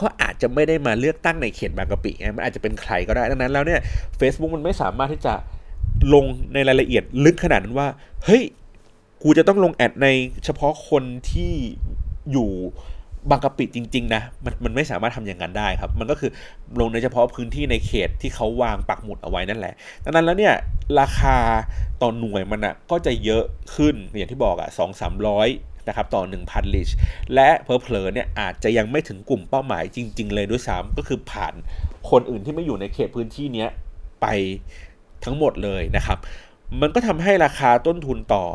ก็อาจจะไม่ได้มาเลือกตั้งในเขตบางกะปิไงมันอาจจะเป็นใครก็ได้ดังนั้นแล้วเนี่ย Facebook มันไม่สามารถที่จะลงในรายละเอียดลึกขนาดนั้นว่า เฮ้ย กูจะต้องลงแอดในเฉพาะคนที่อยู่บางกะปิจริง ๆ นะ มันมันไม่สามารถทำอย่างนั้นได้ครับ มันก็คือลงในเฉพาะพื้นที่ในเขตที่เขาวางปักหมุดเอาไว้นั่นแหละดังนั้นแล้วเนี่ยราคาต่อหน่วยมันอะก็จะเยอะขึ้นอย่างที่บอกอะสองสามร้อย นะครับต่อ 1,000ลิชและเพอเพลอเนี่ยอาจจะยังไม่ถึงกลุ่มเป้าหมายจริง ๆ เลยด้วยซ้ำก็คือผ่านคนอื่นที่ไม่อยู่ในเขตพื้นที่นี้ไปทั้งหมดเลยนะครับ มันก็ทำให้ราคาต้นทุนต่อ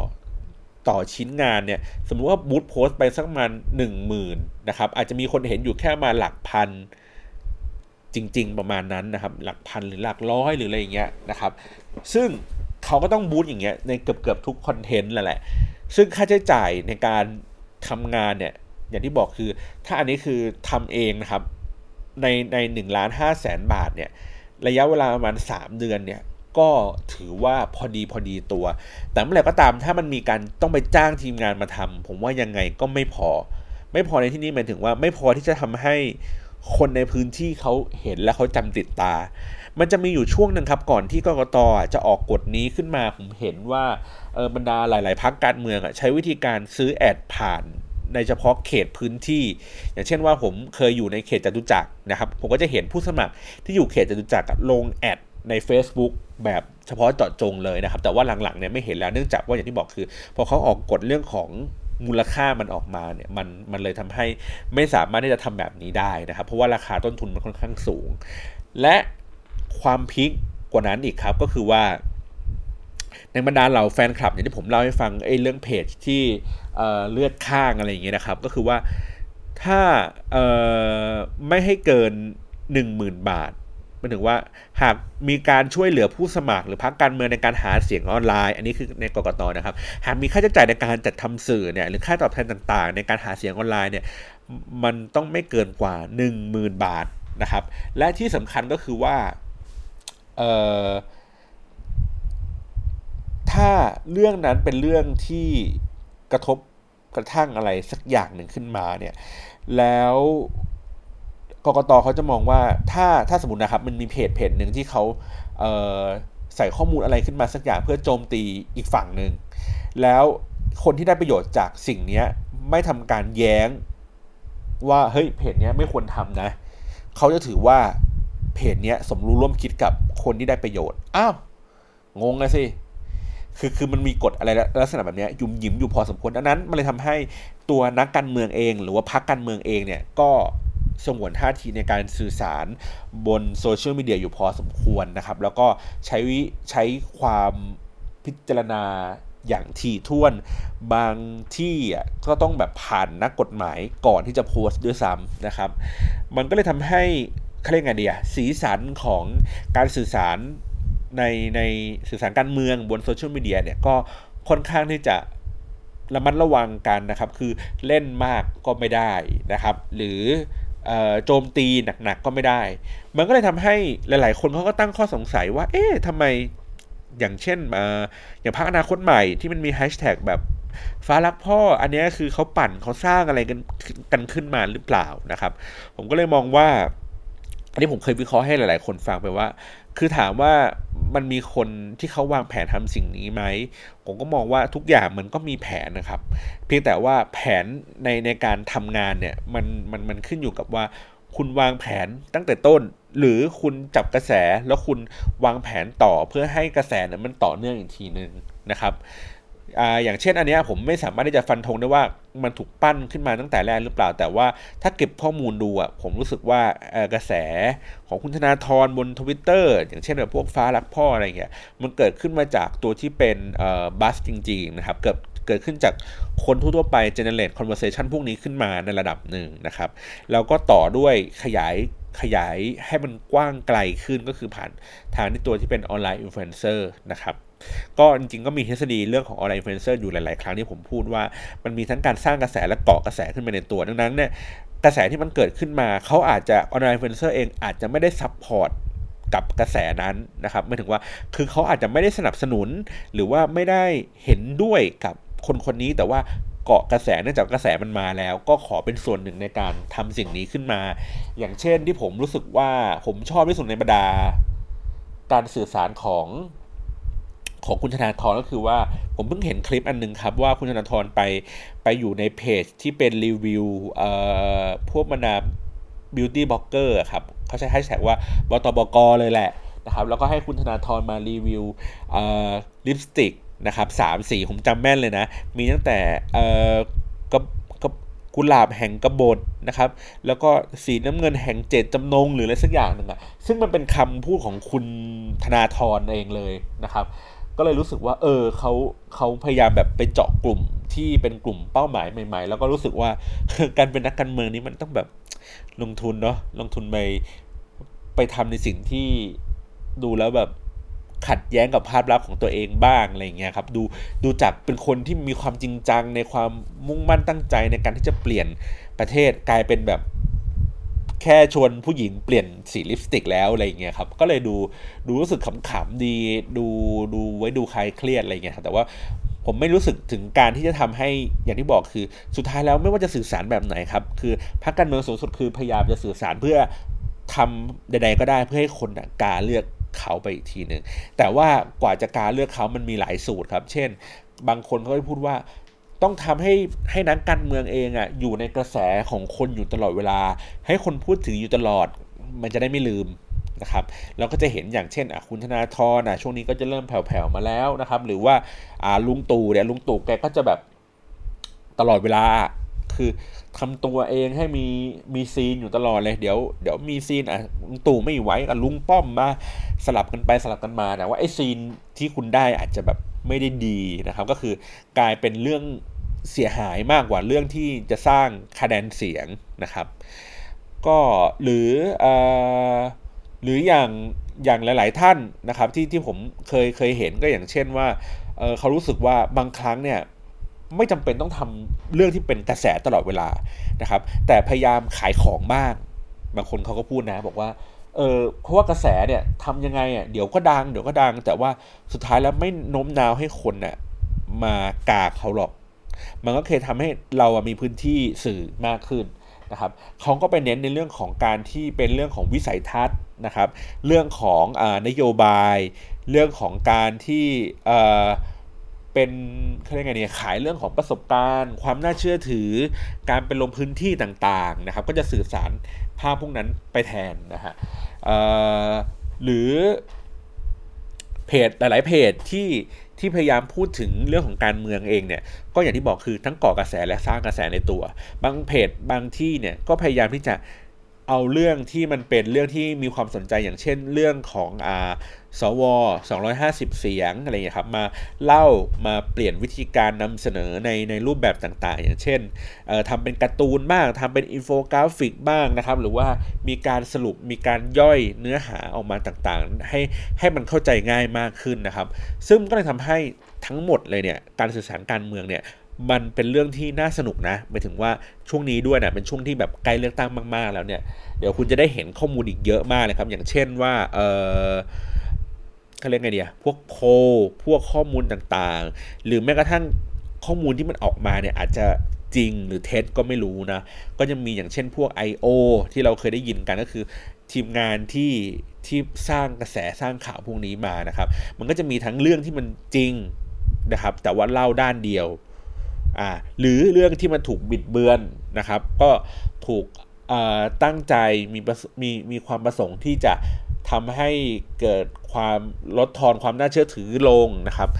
ต่อชิ้นงานเนี่ยสมมุติว่าบูธโพสต์ไปสักประมาณหนึ่งหมื่นนะครับอาจจะมีคนเห็นอยู่แค่มาหลักพันจริง ๆ ประมาณนั้นนะครับหลักพันหรือหลักร้อยหรืออะไรอย่างเงี้ยนะครับ ซึ่งเขาก็ต้องบูธอย่างเงี้ยในเกือบๆทุกคอนเทนต์แหละ ซึ่งค่าใช้จ่ายในการทำงานเนี่ยอย่างที่บอกคือ ถ้าอันนี้คือทำเองนะครับ ในในหนึ่งล้านห้าแสนบาทเนี่ยระยะเวลาประมาณ 3 เดือนเนี่ยก็ถือว่าพอดีพอดีตัว แต่เมื่อไหร่ก็ตามถ้ามันมีการต้องไปจ้างทีมงานมาทำผมว่ายังไงก็ไม่พอ ไม่พอในที่นี้หมายถึงว่าไม่พอที่จะทำให้คนในพื้นที่เขาเห็นและเขาจำติดตา มันจะมีอยู่ช่วงหนึ่งครับก่อนที่กกตจะออกกฎนี้ขึ้นมาผมเห็นว่าเออบรรดาหลาย ๆพักการเมืองใช้วิธีการซื้อแอดผ่านในเฉพาะเขตพื้นที่ อย่างเช่นว่าผมเคยอยู่ในเขตจตุจักรนะครับ ผมก็จะเห็นผู้สมัครที่อยู่เขตจตุจักรลงแอดใน Facebook แบบเฉพาะเจาะจงเลยนะครับ แต่ว่าหลังๆเนี่ยไม่เห็นแล้วเนื่องจากว่าอย่างที่บอกคือ พอเขาออกกฎเรื่องของมูลค่ามันออกมาเนี่ยมันมันเลยทำให้ไม่สามารถที่จะทำแบบนี้ได้นะครับ เพราะว่าราคาต้นทุนมันค่อนข้างสูง และ ความพิกกว่านั้นอีกครับก็คือว่าในบรรดาเหล่าแฟนคลับอย่างที่ผมเล่าให้ฟังไอ้เรื่องเพจที่เเลือดข้างอะไรอย่างเงี้ยนะครับ ก็คือว่าถ้าไม่ให้เกิน 10,000 บาทมันถึงว่าหากมีการช่วยเหลือผู้สมัคร หรือพรรคการเมืองในการหาเสียงออนไลน์ อันนี้คือในกรกตนะครับ หากมีค่าใช้จ่ายในการจัดทำสื่อเนี่ยหรือค่าตอบแทนต่างๆ ในการหาเสียงออนไลน์เนี่ยมันต้องไม่เกินกว่า 10,000 บาทนะครับ และที่สำคัญก็คือว่า ถ้าเรื่องนั้นเป็นเรื่องที่กระทบกระทั่งอะไรสักอย่างหนึ่งขึ้นมาเนี่ยแล้วกกตเขาจะมองว่าถ้าถ้าสมมตินะครับมันมีเพจเพจหนึ่งที่เขาเใส่ข้อมูลอะไรขึ้นมาสักอย่างเพื่อโจมตีอีกฝั่งหนึ่งแล้วคนที่ได้ประโยชน์จากสิ่งนี้ไม่ทำการแย้งว่าเฮ้ยเพจนี้ไม่ควรทำนะเขาจะถือว่า เพจนี้สมรู้ร่วมคิดกับคนที่ได้ประโยชน์ อ้าว งงเลยสิ คือคือมันมีกฎอะไรลักษณะแบบนี้ยุ่มยิ้มอยู่พอสมควรดังนั้นมันเลยทำให้ตัวนักการเมืองเอง หรือว่าพรรคการเมืองเองเนี่ยก็สงวนท่าทีในการสื่อสารบนโซเชียลมีเดียอยู่พอสมควรนะครับ แล้วก็ใช้ใช้ความพิจารณาอย่างที่ท่วนบางที่ก็ต้องแบบผ่านนักกฎหมายก่อนที่จะโพสต์ด้วยซ้ำนะครับ มันก็เลยทำให้ เขาเรียกไงเดีอะสีสันของการสื่อสารในในสื่อสารการเมืองบนโซเชียลมีเดียเนี่ยก็ค่อนข้างที่จะระมัดระวังกันนะครับ คือเล่นมากก็ไม่ได้นะครับ หรือโจมตีหนักๆก็ไม่ได้ มันก็เลยทำให้หลาย ๆ คนเขาก็ตั้งข้อสงสัยว่า เอ๊ะทำไมอย่างเช่นอย่างพรรคอนาคตใหม่ที่มันมีแฮชแท็กแบบฟ้ารักพ่อ อันนี้คือเขาปั่นเขาสร้างอะไรกันกันขึ้นมาหรือเปล่านะครับ ผมก็เลยมองว่า อันนี้ผมเคยวิเคราะห์ให้หลาย ๆ คนฟังไปว่า คือถามว่ามันมีคนที่เขาวางแผนทำสิ่งนี้ไหม ผมก็มองว่าทุกอย่างมันก็มีแผนนะครับ เพียงแต่ว่าแผนในในการทำงานเนี่ยมันมันมันขึ้นอยู่กับว่า คุณวางแผนตั้งแต่ต้น หรือคุณจับกระแสแล้วคุณวางแผนต่อเพื่อให้กระแสนั้นมันต่อเนื่องอีกทีหนึ่งนะครับ ออย่างเช่นอันนี้ผมไม่สามารถที่จะฟันธงได้ว่ามันถูกปั้นขึ้นมาตั้งแต่แรกหรือเปล่า แต่ว่าถ้าเก็บข้อมูลดูอะผมรู้สึกว่ากระแสของคุณธนาธรบนทวิตเตอร์อย่างเช่นแบบพวกฟ้ารักพ่ออะไรเงี้ยมันเกิดขึ้นมาจากตัวที่เป็น buzz จริง ๆ นะครับ เกิดเกิดขึ้นจากคนทั่วไป generate conversation พวกนี้ขึ้นมาในระดับหนึ่งนะครับ แล้วก็ต่อด้วยขยายขยายให้มันกว้างไกลขึ้นก็คือผ่านทางที่ตัวที่เป็นออนไลน์อินฟลูเอนเซอร์นะครับ ก็จริงๆก็มีทฤษฎีเรื่องของออนไลน์อินฟลูเอนเซอร์อยู่หลาย ๆ ครั้งที่ผมพูดว่ามันมีทั้งการสร้างกระแสและเกาะกระแสขึ้นมาในตัว ดังนั้นเนี่ยกระแสที่มันเกิดขึ้นมาเขาอาจจะออนไลน์อินฟลูเอนเซอร์เองอาจจะไม่ได้ supportกับกระแสนั้นนะครับไม่ถึงว่าคือเขาอาจจะไม่ได้สนับสนุน หรือว่าไม่ได้เห็นด้วยกับคนคนนี้แต่ว่าเกาะกระแสเนื่องจากกระแสมันมาแล้ว ก็ขอเป็นส่วนหนึ่งในการทำสิ่งนี้ขึ้นมา อย่างเช่นที่ผมรู้สึกว่าผมชอบที่สุดในบรรดา การสื่อสารของ ของคุณธนาธรก็คือว่าผมเพิ่งเห็นคลิปอันนึงครับว่าคุณธนาธรไปไปอยู่ในเพจที่เป็นรีวิวเอ่อพวกบรรดาบิวตี้บล็อกเกอร์ครับเขาใช้แฮชแท็กว่าบตบกเลยแหละนะครับแล้วก็ให้คุณธนาธรมารีวิวเอ่อลิปสติกนะครับสามสีผมจำแม่นเลยนะ มีตั้งแต่เอ่อกระกระกุหลาบแห่งกบฏนะครับ แล้วก็สีน้ำเงินแห่งเจตจำนงหรืออะไรสักอย่างหนึ่งอะซึ่งมันเป็นคำพูดของคุณธนาธรเองเลยนะครับ ก็เลยรู้สึกว่า เออเขาเขาพยายามแบบไปเจาะกลุ่มที่เป็นกลุ่มเป้าหมายใหม่ ๆ แล้วก็รู้สึกว่าการเป็นนักการเมืองนี้มันต้องแบบลงทุนเนาะลงทุนไปไปทำในสิ่งที่ดูแล้วแบบขัดแย้งกับภาพลักษณ์ของตัวเองบ้างอะไรเงี้ยครับดูดูจากเป็นคนที่มีความจริงจังในความมุ่งมั่นตั้งใจในการที่จะเปลี่ยนประเทศกลายเป็นแบบ แค่ชวนผู้หญิงเปลี่ยนสีลิปสติกแล้วอะไรเงี้ยครับก็เลยดูดูรู้สึกขำๆดีดูดูไว้ดูคลายเครียดอะไรเงี้ยแต่ว่าผมไม่รู้สึกถึงการที่จะทำให้อย่างที่บอกคือสุดท้ายแล้วไม่ว่าจะสื่อสารแบบไหนครับ คือพรรคการเมืองสูงสุดคือพยายามจะสื่อสารเพื่อทำใด ๆ ก็ได้เพื่อให้คนกาเลือกเขาไปอีกทีหนึ่งแต่ว่ากว่าจะการเลือกเขามันมีหลายสูตรครับ เช่น บางคนเขาจะพูดว่า ต้องทำให้ให้นักการเมืองเองอะ่ะอยู่ในกระแสของคนอยู่ตลอดเวลา ให้คนพูดถึงอยู่ตลอด มันจะได้ไม่ลืมนะครับเราก็จะเห็นอย่างเช่นอะคุณธนาธรอะช่วงนี้ก็จะเริ่มแผ่วๆมาแล้วนะครับ หรือว่าอ่าลุงตู่เนี่ยลุงตู่แกก็จะแบบตลอดเวลาคือทำตัวเองให้มีมีซีนอยู่ตลอดเลยเดี๋ยวเดี๋ยวมีซีนอะลุงตู่ไม่ไหวกับลุงป้อมมาสลับกันไปสลับกันมาแต่ว่าไอ้ซีนที่คุณได้อาจจะแบบไม่ได้ดีนะครับ ก็คือกลายเป็นเรื่อง เสียหายมากกว่าเรื่องที่จะสร้างคะแนนเสียงนะครับ ก็หรืออหรืออย่างอย่างหลาย ๆ ท่านนะครับที่ที่ผมเคยเคยเห็นก็อย่างเช่นว่าเเขารู้สึกว่าบางครั้งเนี่ยไม่จำเป็นต้องทำเรื่องที่เป็นกระแสตลอดเวลานะครับ แต่พยายามขายของบ้างบางคนเขาก็พูดนะบอกว่าเออเพราะว่ากระแสเนี่ยทำยังไงอะเดี๋ยวก็ดังเดี๋ยวก็ดัง แต่ว่าสุดท้ายแล้วไม่โน้มน้าวให้คนน่ะมากาเขาหรอก มันก็เคยทำให้เรามีพื้นที่สื่อมากขึ้นนะครับเขาก็ไปเน้นในเรื่องของการที่เป็นเรื่องของวิสัยทัศน์นะครับ เรื่องของอนโยบาย เรื่องของการที่เป็นเขาเรียกไงเนี่ยขายเรื่องของประสบการณ์ ความน่าเชื่อถือ การเป็นลงพื้นที่ต่างๆนะครับ ก็จะสื่อสารภาพพวกนั้นไปแทนนะฮะหรือเพจหลาย ๆ เพจที่ ที่พยายามพูดถึงเรื่องของการเมืองเองเนี่ยก็อย่างที่บอกคือทั้งก่อกระแสและสร้างกระแสในตัว บางเพจบางที่เนี่ยก็พยายามที่จะ เอาเรื่องที่มันเป็นเรื่องที่มีความสนใจอย่างเช่นเรื่องของอ่าสว250 เสียงอะไรอย่างนี้ครับมาเล่ามาเปลี่ยนวิธีการนำเสนอในในรูปแบบต่างๆ อย่างเช่นทำเป็นการ์ตูนบ้างทำเป็นอินโฟกราฟิกบ้างนะครับ หรือว่ามีการสรุปมีการย่อยเนื้อหาออกมาต่างๆ ให้ให้มันเข้าใจง่ายมากขึ้นนะครับ ซึ่งก็เลยทำให้ทั้งหมดเลยเนี่ยการสื่อสารการเมืองเนี่ย มันเป็นเรื่องที่น่าสนุกนะหมายถึงว่าช่วงนี้ด้วยนะเป็นช่วงที่แบบใกล้เลือกตั้งมากๆ แล้วเนี่ยเดี๋ยวคุณจะได้เห็นข้อมูลอีกเยอะมากเลยครับ อย่างเช่นว่าเออเขาเรียกไงเดียพวกโพพวกข้อมูลต่างๆ หรือแม้กระทั่งข้อมูลที่มันออกมาเนี่ยอาจจะจริงหรือเท็จก็ไม่รู้นะ ก็จะมีอย่างเช่นพวก I.O. ที่เราเคยได้ยินกันก็คือทีมงานที่ที่สร้างกระแสสร้างข่าวพวกนี้มานะครับ มันก็จะมีทั้งเรื่องที่มันจริงนะครับ แต่ว่าเล่าด้านเดียว อ่าหรือเรื่องที่มันถูกบิดเบือนนะครับ ก็ถูกตั้งใจมีมีมีความประสงค์ที่จะทำให้เกิดความลดทอนความน่าเชื่อถือลงนะครับ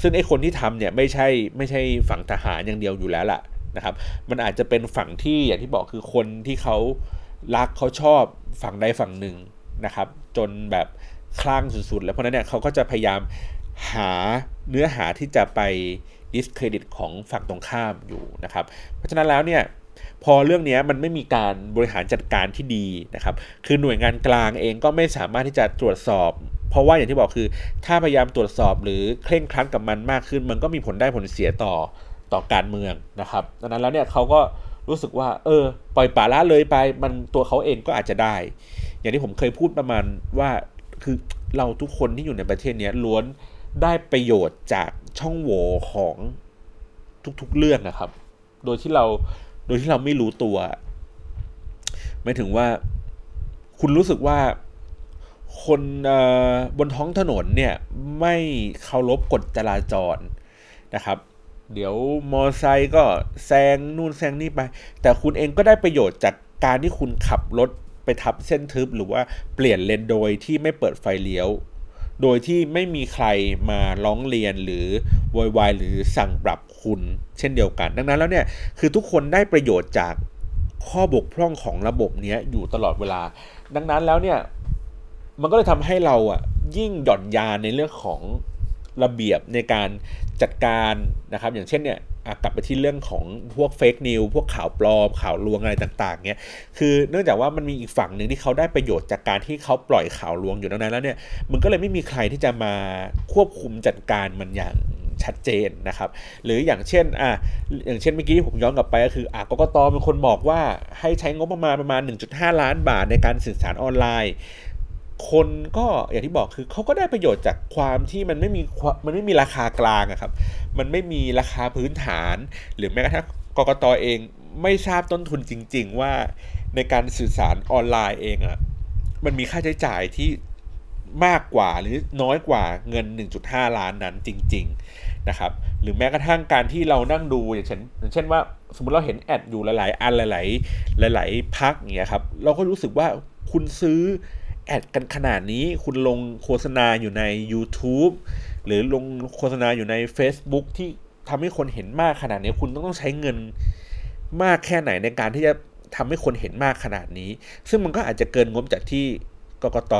ซึ่งไอ้คนที่ทำเนี่ยไม่ใช่ไม่ใช่ฝั่งทหารอย่างเดียวอยู่แล้วล่ะนะครับ มันอาจจะเป็นฝั่งที่อย่างที่บอกคือคนที่เขารักเขาชอบฝั่งใดฝั่งหนึ่งนะครับ จนแบบคลั่งสุดๆ แล้วเพราะนั้นเนี่ยเขาก็จะพยายามหาเนื้อหาที่จะไป ดิสเครดิตของฝั่งตรงข้ามอยู่นะครับ เพราะฉะนั้นแล้วเนี่ยพอเรื่องนี้มันไม่มีการบริหารจัดการที่ดีนะครับ คือหน่วยงานกลางเองก็ไม่สามารถที่จะตรวจสอบ เพราะว่าอย่างที่บอกคือ ถ้าพยายามตรวจสอบหรือเคร่งครัดกับมันมากขึ้น มันก็มีผลได้ผลเสียต่อต่อการเมืองนะครับ ดังนั้นแล้วเนี่ยเขาก็รู้สึกว่า เออ ปล่อยป่าละเลยไป มันตัวเขาเองก็อาจจะได้ อย่างที่ผมเคยพูดประมาณว่า คือเราทุกคนที่อยู่ในประเทศนี้ล้วน ได้ประโยชน์จากช่องโหว่ของทุกๆเรื่องนะครับ โดยที่เราโดยที่เราไม่รู้ตัวไม่ถึงว่าคุณรู้สึกว่าคนบนท้องถนนเนี่ยไม่เคารพกฎจราจรนะครับ เดี๋ยวมอไซค์ก็แซงนู่นแซงนี่ไป แต่คุณเองก็ได้ประโยชน์จากการที่คุณขับรถไปทับเส้นทึบหรือว่าเปลี่ยนเลนโดยที่ไม่เปิดไฟเลี้ยว โดยที่ไม่มีใครมาร้องเรียนหรือวอยวายหรือสั่งปรับคุณเช่นเดียวกัน ดังนั้นแล้วเนี่ยคือทุกคนได้ประโยชน์จากข้อบกพร่องของระบบนี้อยู่ตลอดเวลา ดังนั้นแล้วเนี่ยมันก็เลยทำให้เราอะยิ่งหย่อนยานในเรื่องของระเบียบในการ จัดการนะครับอย่างเช่นเนี่ยกลับไปที่เรื่องของพวกเฟกนิวพวกข่าวปลอมข่าวลวงอะไรต่างๆเนี่ยคือเนื่องจากว่ามันมีอีกฝั่งหนึ่งที่เขาได้ประโยชน์จากการที่เขาปล่อยข่าวลวงอยู่ดังนั้นแล้วเนี่ยมันก็เลยไม่มีใครที่จะมาควบคุมจัดการมันอย่างชัดเจนนะครับ หรืออย่างเช่นอะอย่างเช่นเมื่อกี้ผมย้อนกลับไปก็คืออะกกตเป็นคนบอกว่าให้ใช้งบประมาณประมาณ 1.5 ล้านบาทในการสื่อสารออนไลน์ คนก็อย่างที่บอกคือเขาก็ได้ประโยชน์จากความที่มันไม่มีมันไม่มีราคากลางอะครับ มันไม่มีราคาพื้นฐาน หรือแม้กระทั่งกกตเองไม่ทราบต้นทุนจริง ๆ ว่าในการสื่อสารออนไลน์เองอะมันมีค่าใช้จ่ายที่มากกว่าหรือน้อยกว่าเงิน 1.5 ล้านนั้นจริง ๆ นะครับ หรือแม้กระทั่งการที่เรานั่งดูอย่างเช่นอย่างเช่นว่าสมมติเราเห็นแอดอยู่หลาย ๆ อันหลาย ๆ หลาย ๆ พักอย่างเงี้ยครับ เราก็รู้สึกว่าคุณซื้อ แอดกันขนาดนี้ คุณลงโฆษณาอยู่ใน YouTube หรือลงโฆษณาอยู่ใน Facebook ที่ทำให้คนเห็นมากขนาดนี้ คุณต้องต้องใช้เงินมากแค่ไหนในการที่จะทำให้คนเห็นมากขนาดนี้ ซึ่งมันก็อาจจะเกินงบจากที่กกต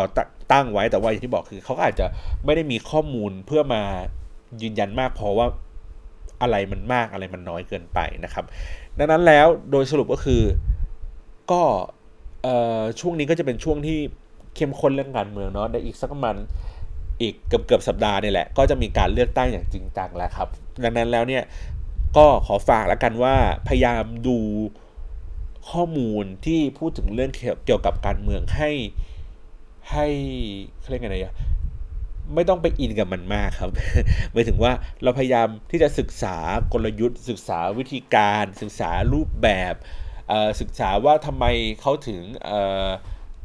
ตั้งไว้แต่ว่าอย่างที่บอกคือเขาอาจจะไม่ได้มีข้อมูลเพื่อมายืนยันมากพอว่าอะไรมันมากอะไรมันน้อยเกินไปนะครับ ดังนั้นแล้วโดยสรุปก็คือก็ช่วงนี้ก็จะเป็นช่วงที่ เข้มข้นเรื่องการเมืองเนาะในอีกสักประมาณอีกเกือบเกือบสัปดาห์นี่แหละ ก็จะมีการเลือกตั้งอย่างจริงจังแล้วครับ ดังนั้นแล้วเนี่ยก็ขอฝากแล้วกันว่าพยายามดูข้อมูลที่พูดถึงเรื่องเกี่ยวกับการเมืองให้ให้เรียกไงอะไม่ต้องไปอินกับมันมากครับหมายถึงว่าเราพยายามที่จะศึกษากลยุทธ์ ศึกษาวิธีการ ศึกษารูปแบบศึกษาว่าทำไมเขาถึง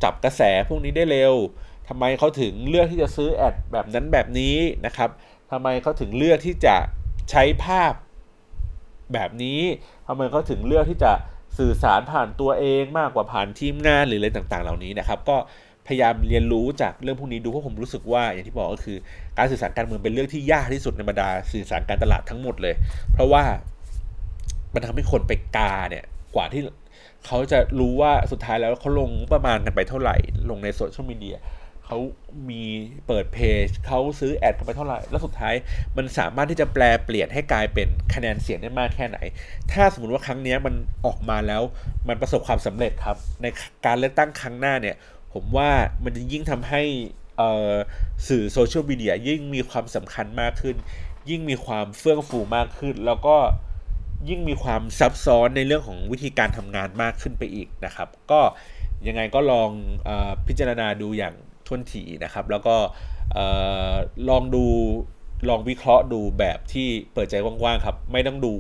จับกระแสพวกนี้ได้เร็วทำไมเขาถึงเลือกที่จะซื้อแอดแบบนั้นแบบนี้นะครับทำไมเขาถึงเลือกที่จะใช้ภาพแบบนี้ทำไมเขาถึงเลือกที่จะสื่อสารผ่านตัวเองมากกว่าผ่านทีมงานหรืออะไรต่างๆ เหล่านี้นะครับ ก็พยายามเรียนรู้จากเรื่องพวกนี้ดูเพราะผมรู้สึกว่าอย่างที่บอกก็คือ การสื่อสารการเมืองเป็นเรื่องที่ยากที่สุดในบรรดาสื่อสารการตลาดทั้งหมดเลย เพราะว่ามันทำให้คนไปกาเนี่ยกว่าที่ เขาจะรู้ว่าสุดท้ายแล้วเขาลงประมาณกันไปเท่าไหร่ ลงในโซเชียลมีเดียเขามีเปิดเพจเขาซื้อแอดกันไปเท่าไหร่ แล้วสุดท้ายมันสามารถที่จะแปลเปลี่ยนให้กลายเป็นคะแนนเสียงได้มากแค่ไหน ถ้าสมมติว่าครั้งนี้มันออกมาแล้วมันประสบความสำเร็จครับ ในการเลือกตั้งครั้งหน้าเนี่ย ผมว่ามันจะยิ่งทำให้สื่อโซเชียลมีเดียยิ่งมีความสำคัญมากขึ้น ยิ่งมีความเฟื่องฟูมากขึ้น แล้วก็ ยิ่งมีความซับซ้อนในเรื่องของวิธีการทำงานมากขึ้นไปอีกนะครับ ก็ยังไงก็ลองอพิจารณาดูอย่างทวนถีนะครับ แล้วก็ลองดูลองวิเคราะห์ดูแบบที่เปิดใจกว้างๆครับ ไม่ต้องดู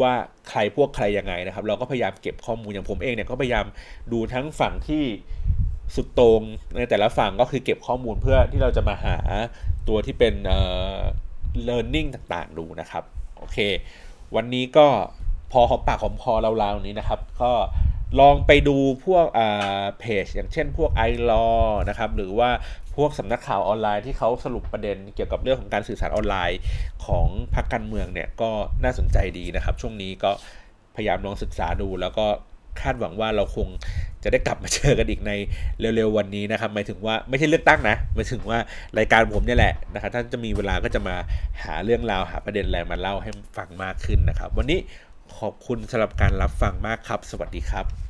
ว่าใครพวกใครยังไงนะครับ เราก็พยายามเก็บข้อมูลอย่างผมเองเนี่ยก็พยายามดูทั้งฝั่งที่สุดตรงในแต่ละฝั่งก็คือเก็บข้อมูลเพื่อที่เราจะมาหาตัวที่เป็นเอ่อ learning ต่างๆ ดูนะครับ โอเค วันนี้ก็พอหอมปากหอมคอเราๆนี้นะครับ ก็ลองไปดูพวกเพจ อย่างเช่นพวกไอรอนะครับ หรือว่าพวกสำนักข่าวออนไลน์ที่เขาสรุปประเด็นเกี่ยวกับเรื่องของการสื่อสารออนไลน์ของพรรคการเมืองเนี่ยก็น่าสนใจดีนะครับ ช่วงนี้ก็พยายามลองศึกษาดูแล้วก็ คาดหวังว่าเราคงจะได้กลับมาเจอกันอีกในเร็วๆวันนี้นะครับหมายถึงว่าไม่ใช่เลือกตั้งนะหมายถึงว่ารายการผมเนี่ยแหละนะครับท่านจะมีเวลาก็จะมาหาเรื่องราวหาประเด็นอะไรมาเล่าให้ฟังมากขึ้นนะครับ วันนี้ขอบคุณสำหรับการรับฟังมากครับ สวัสดีครับ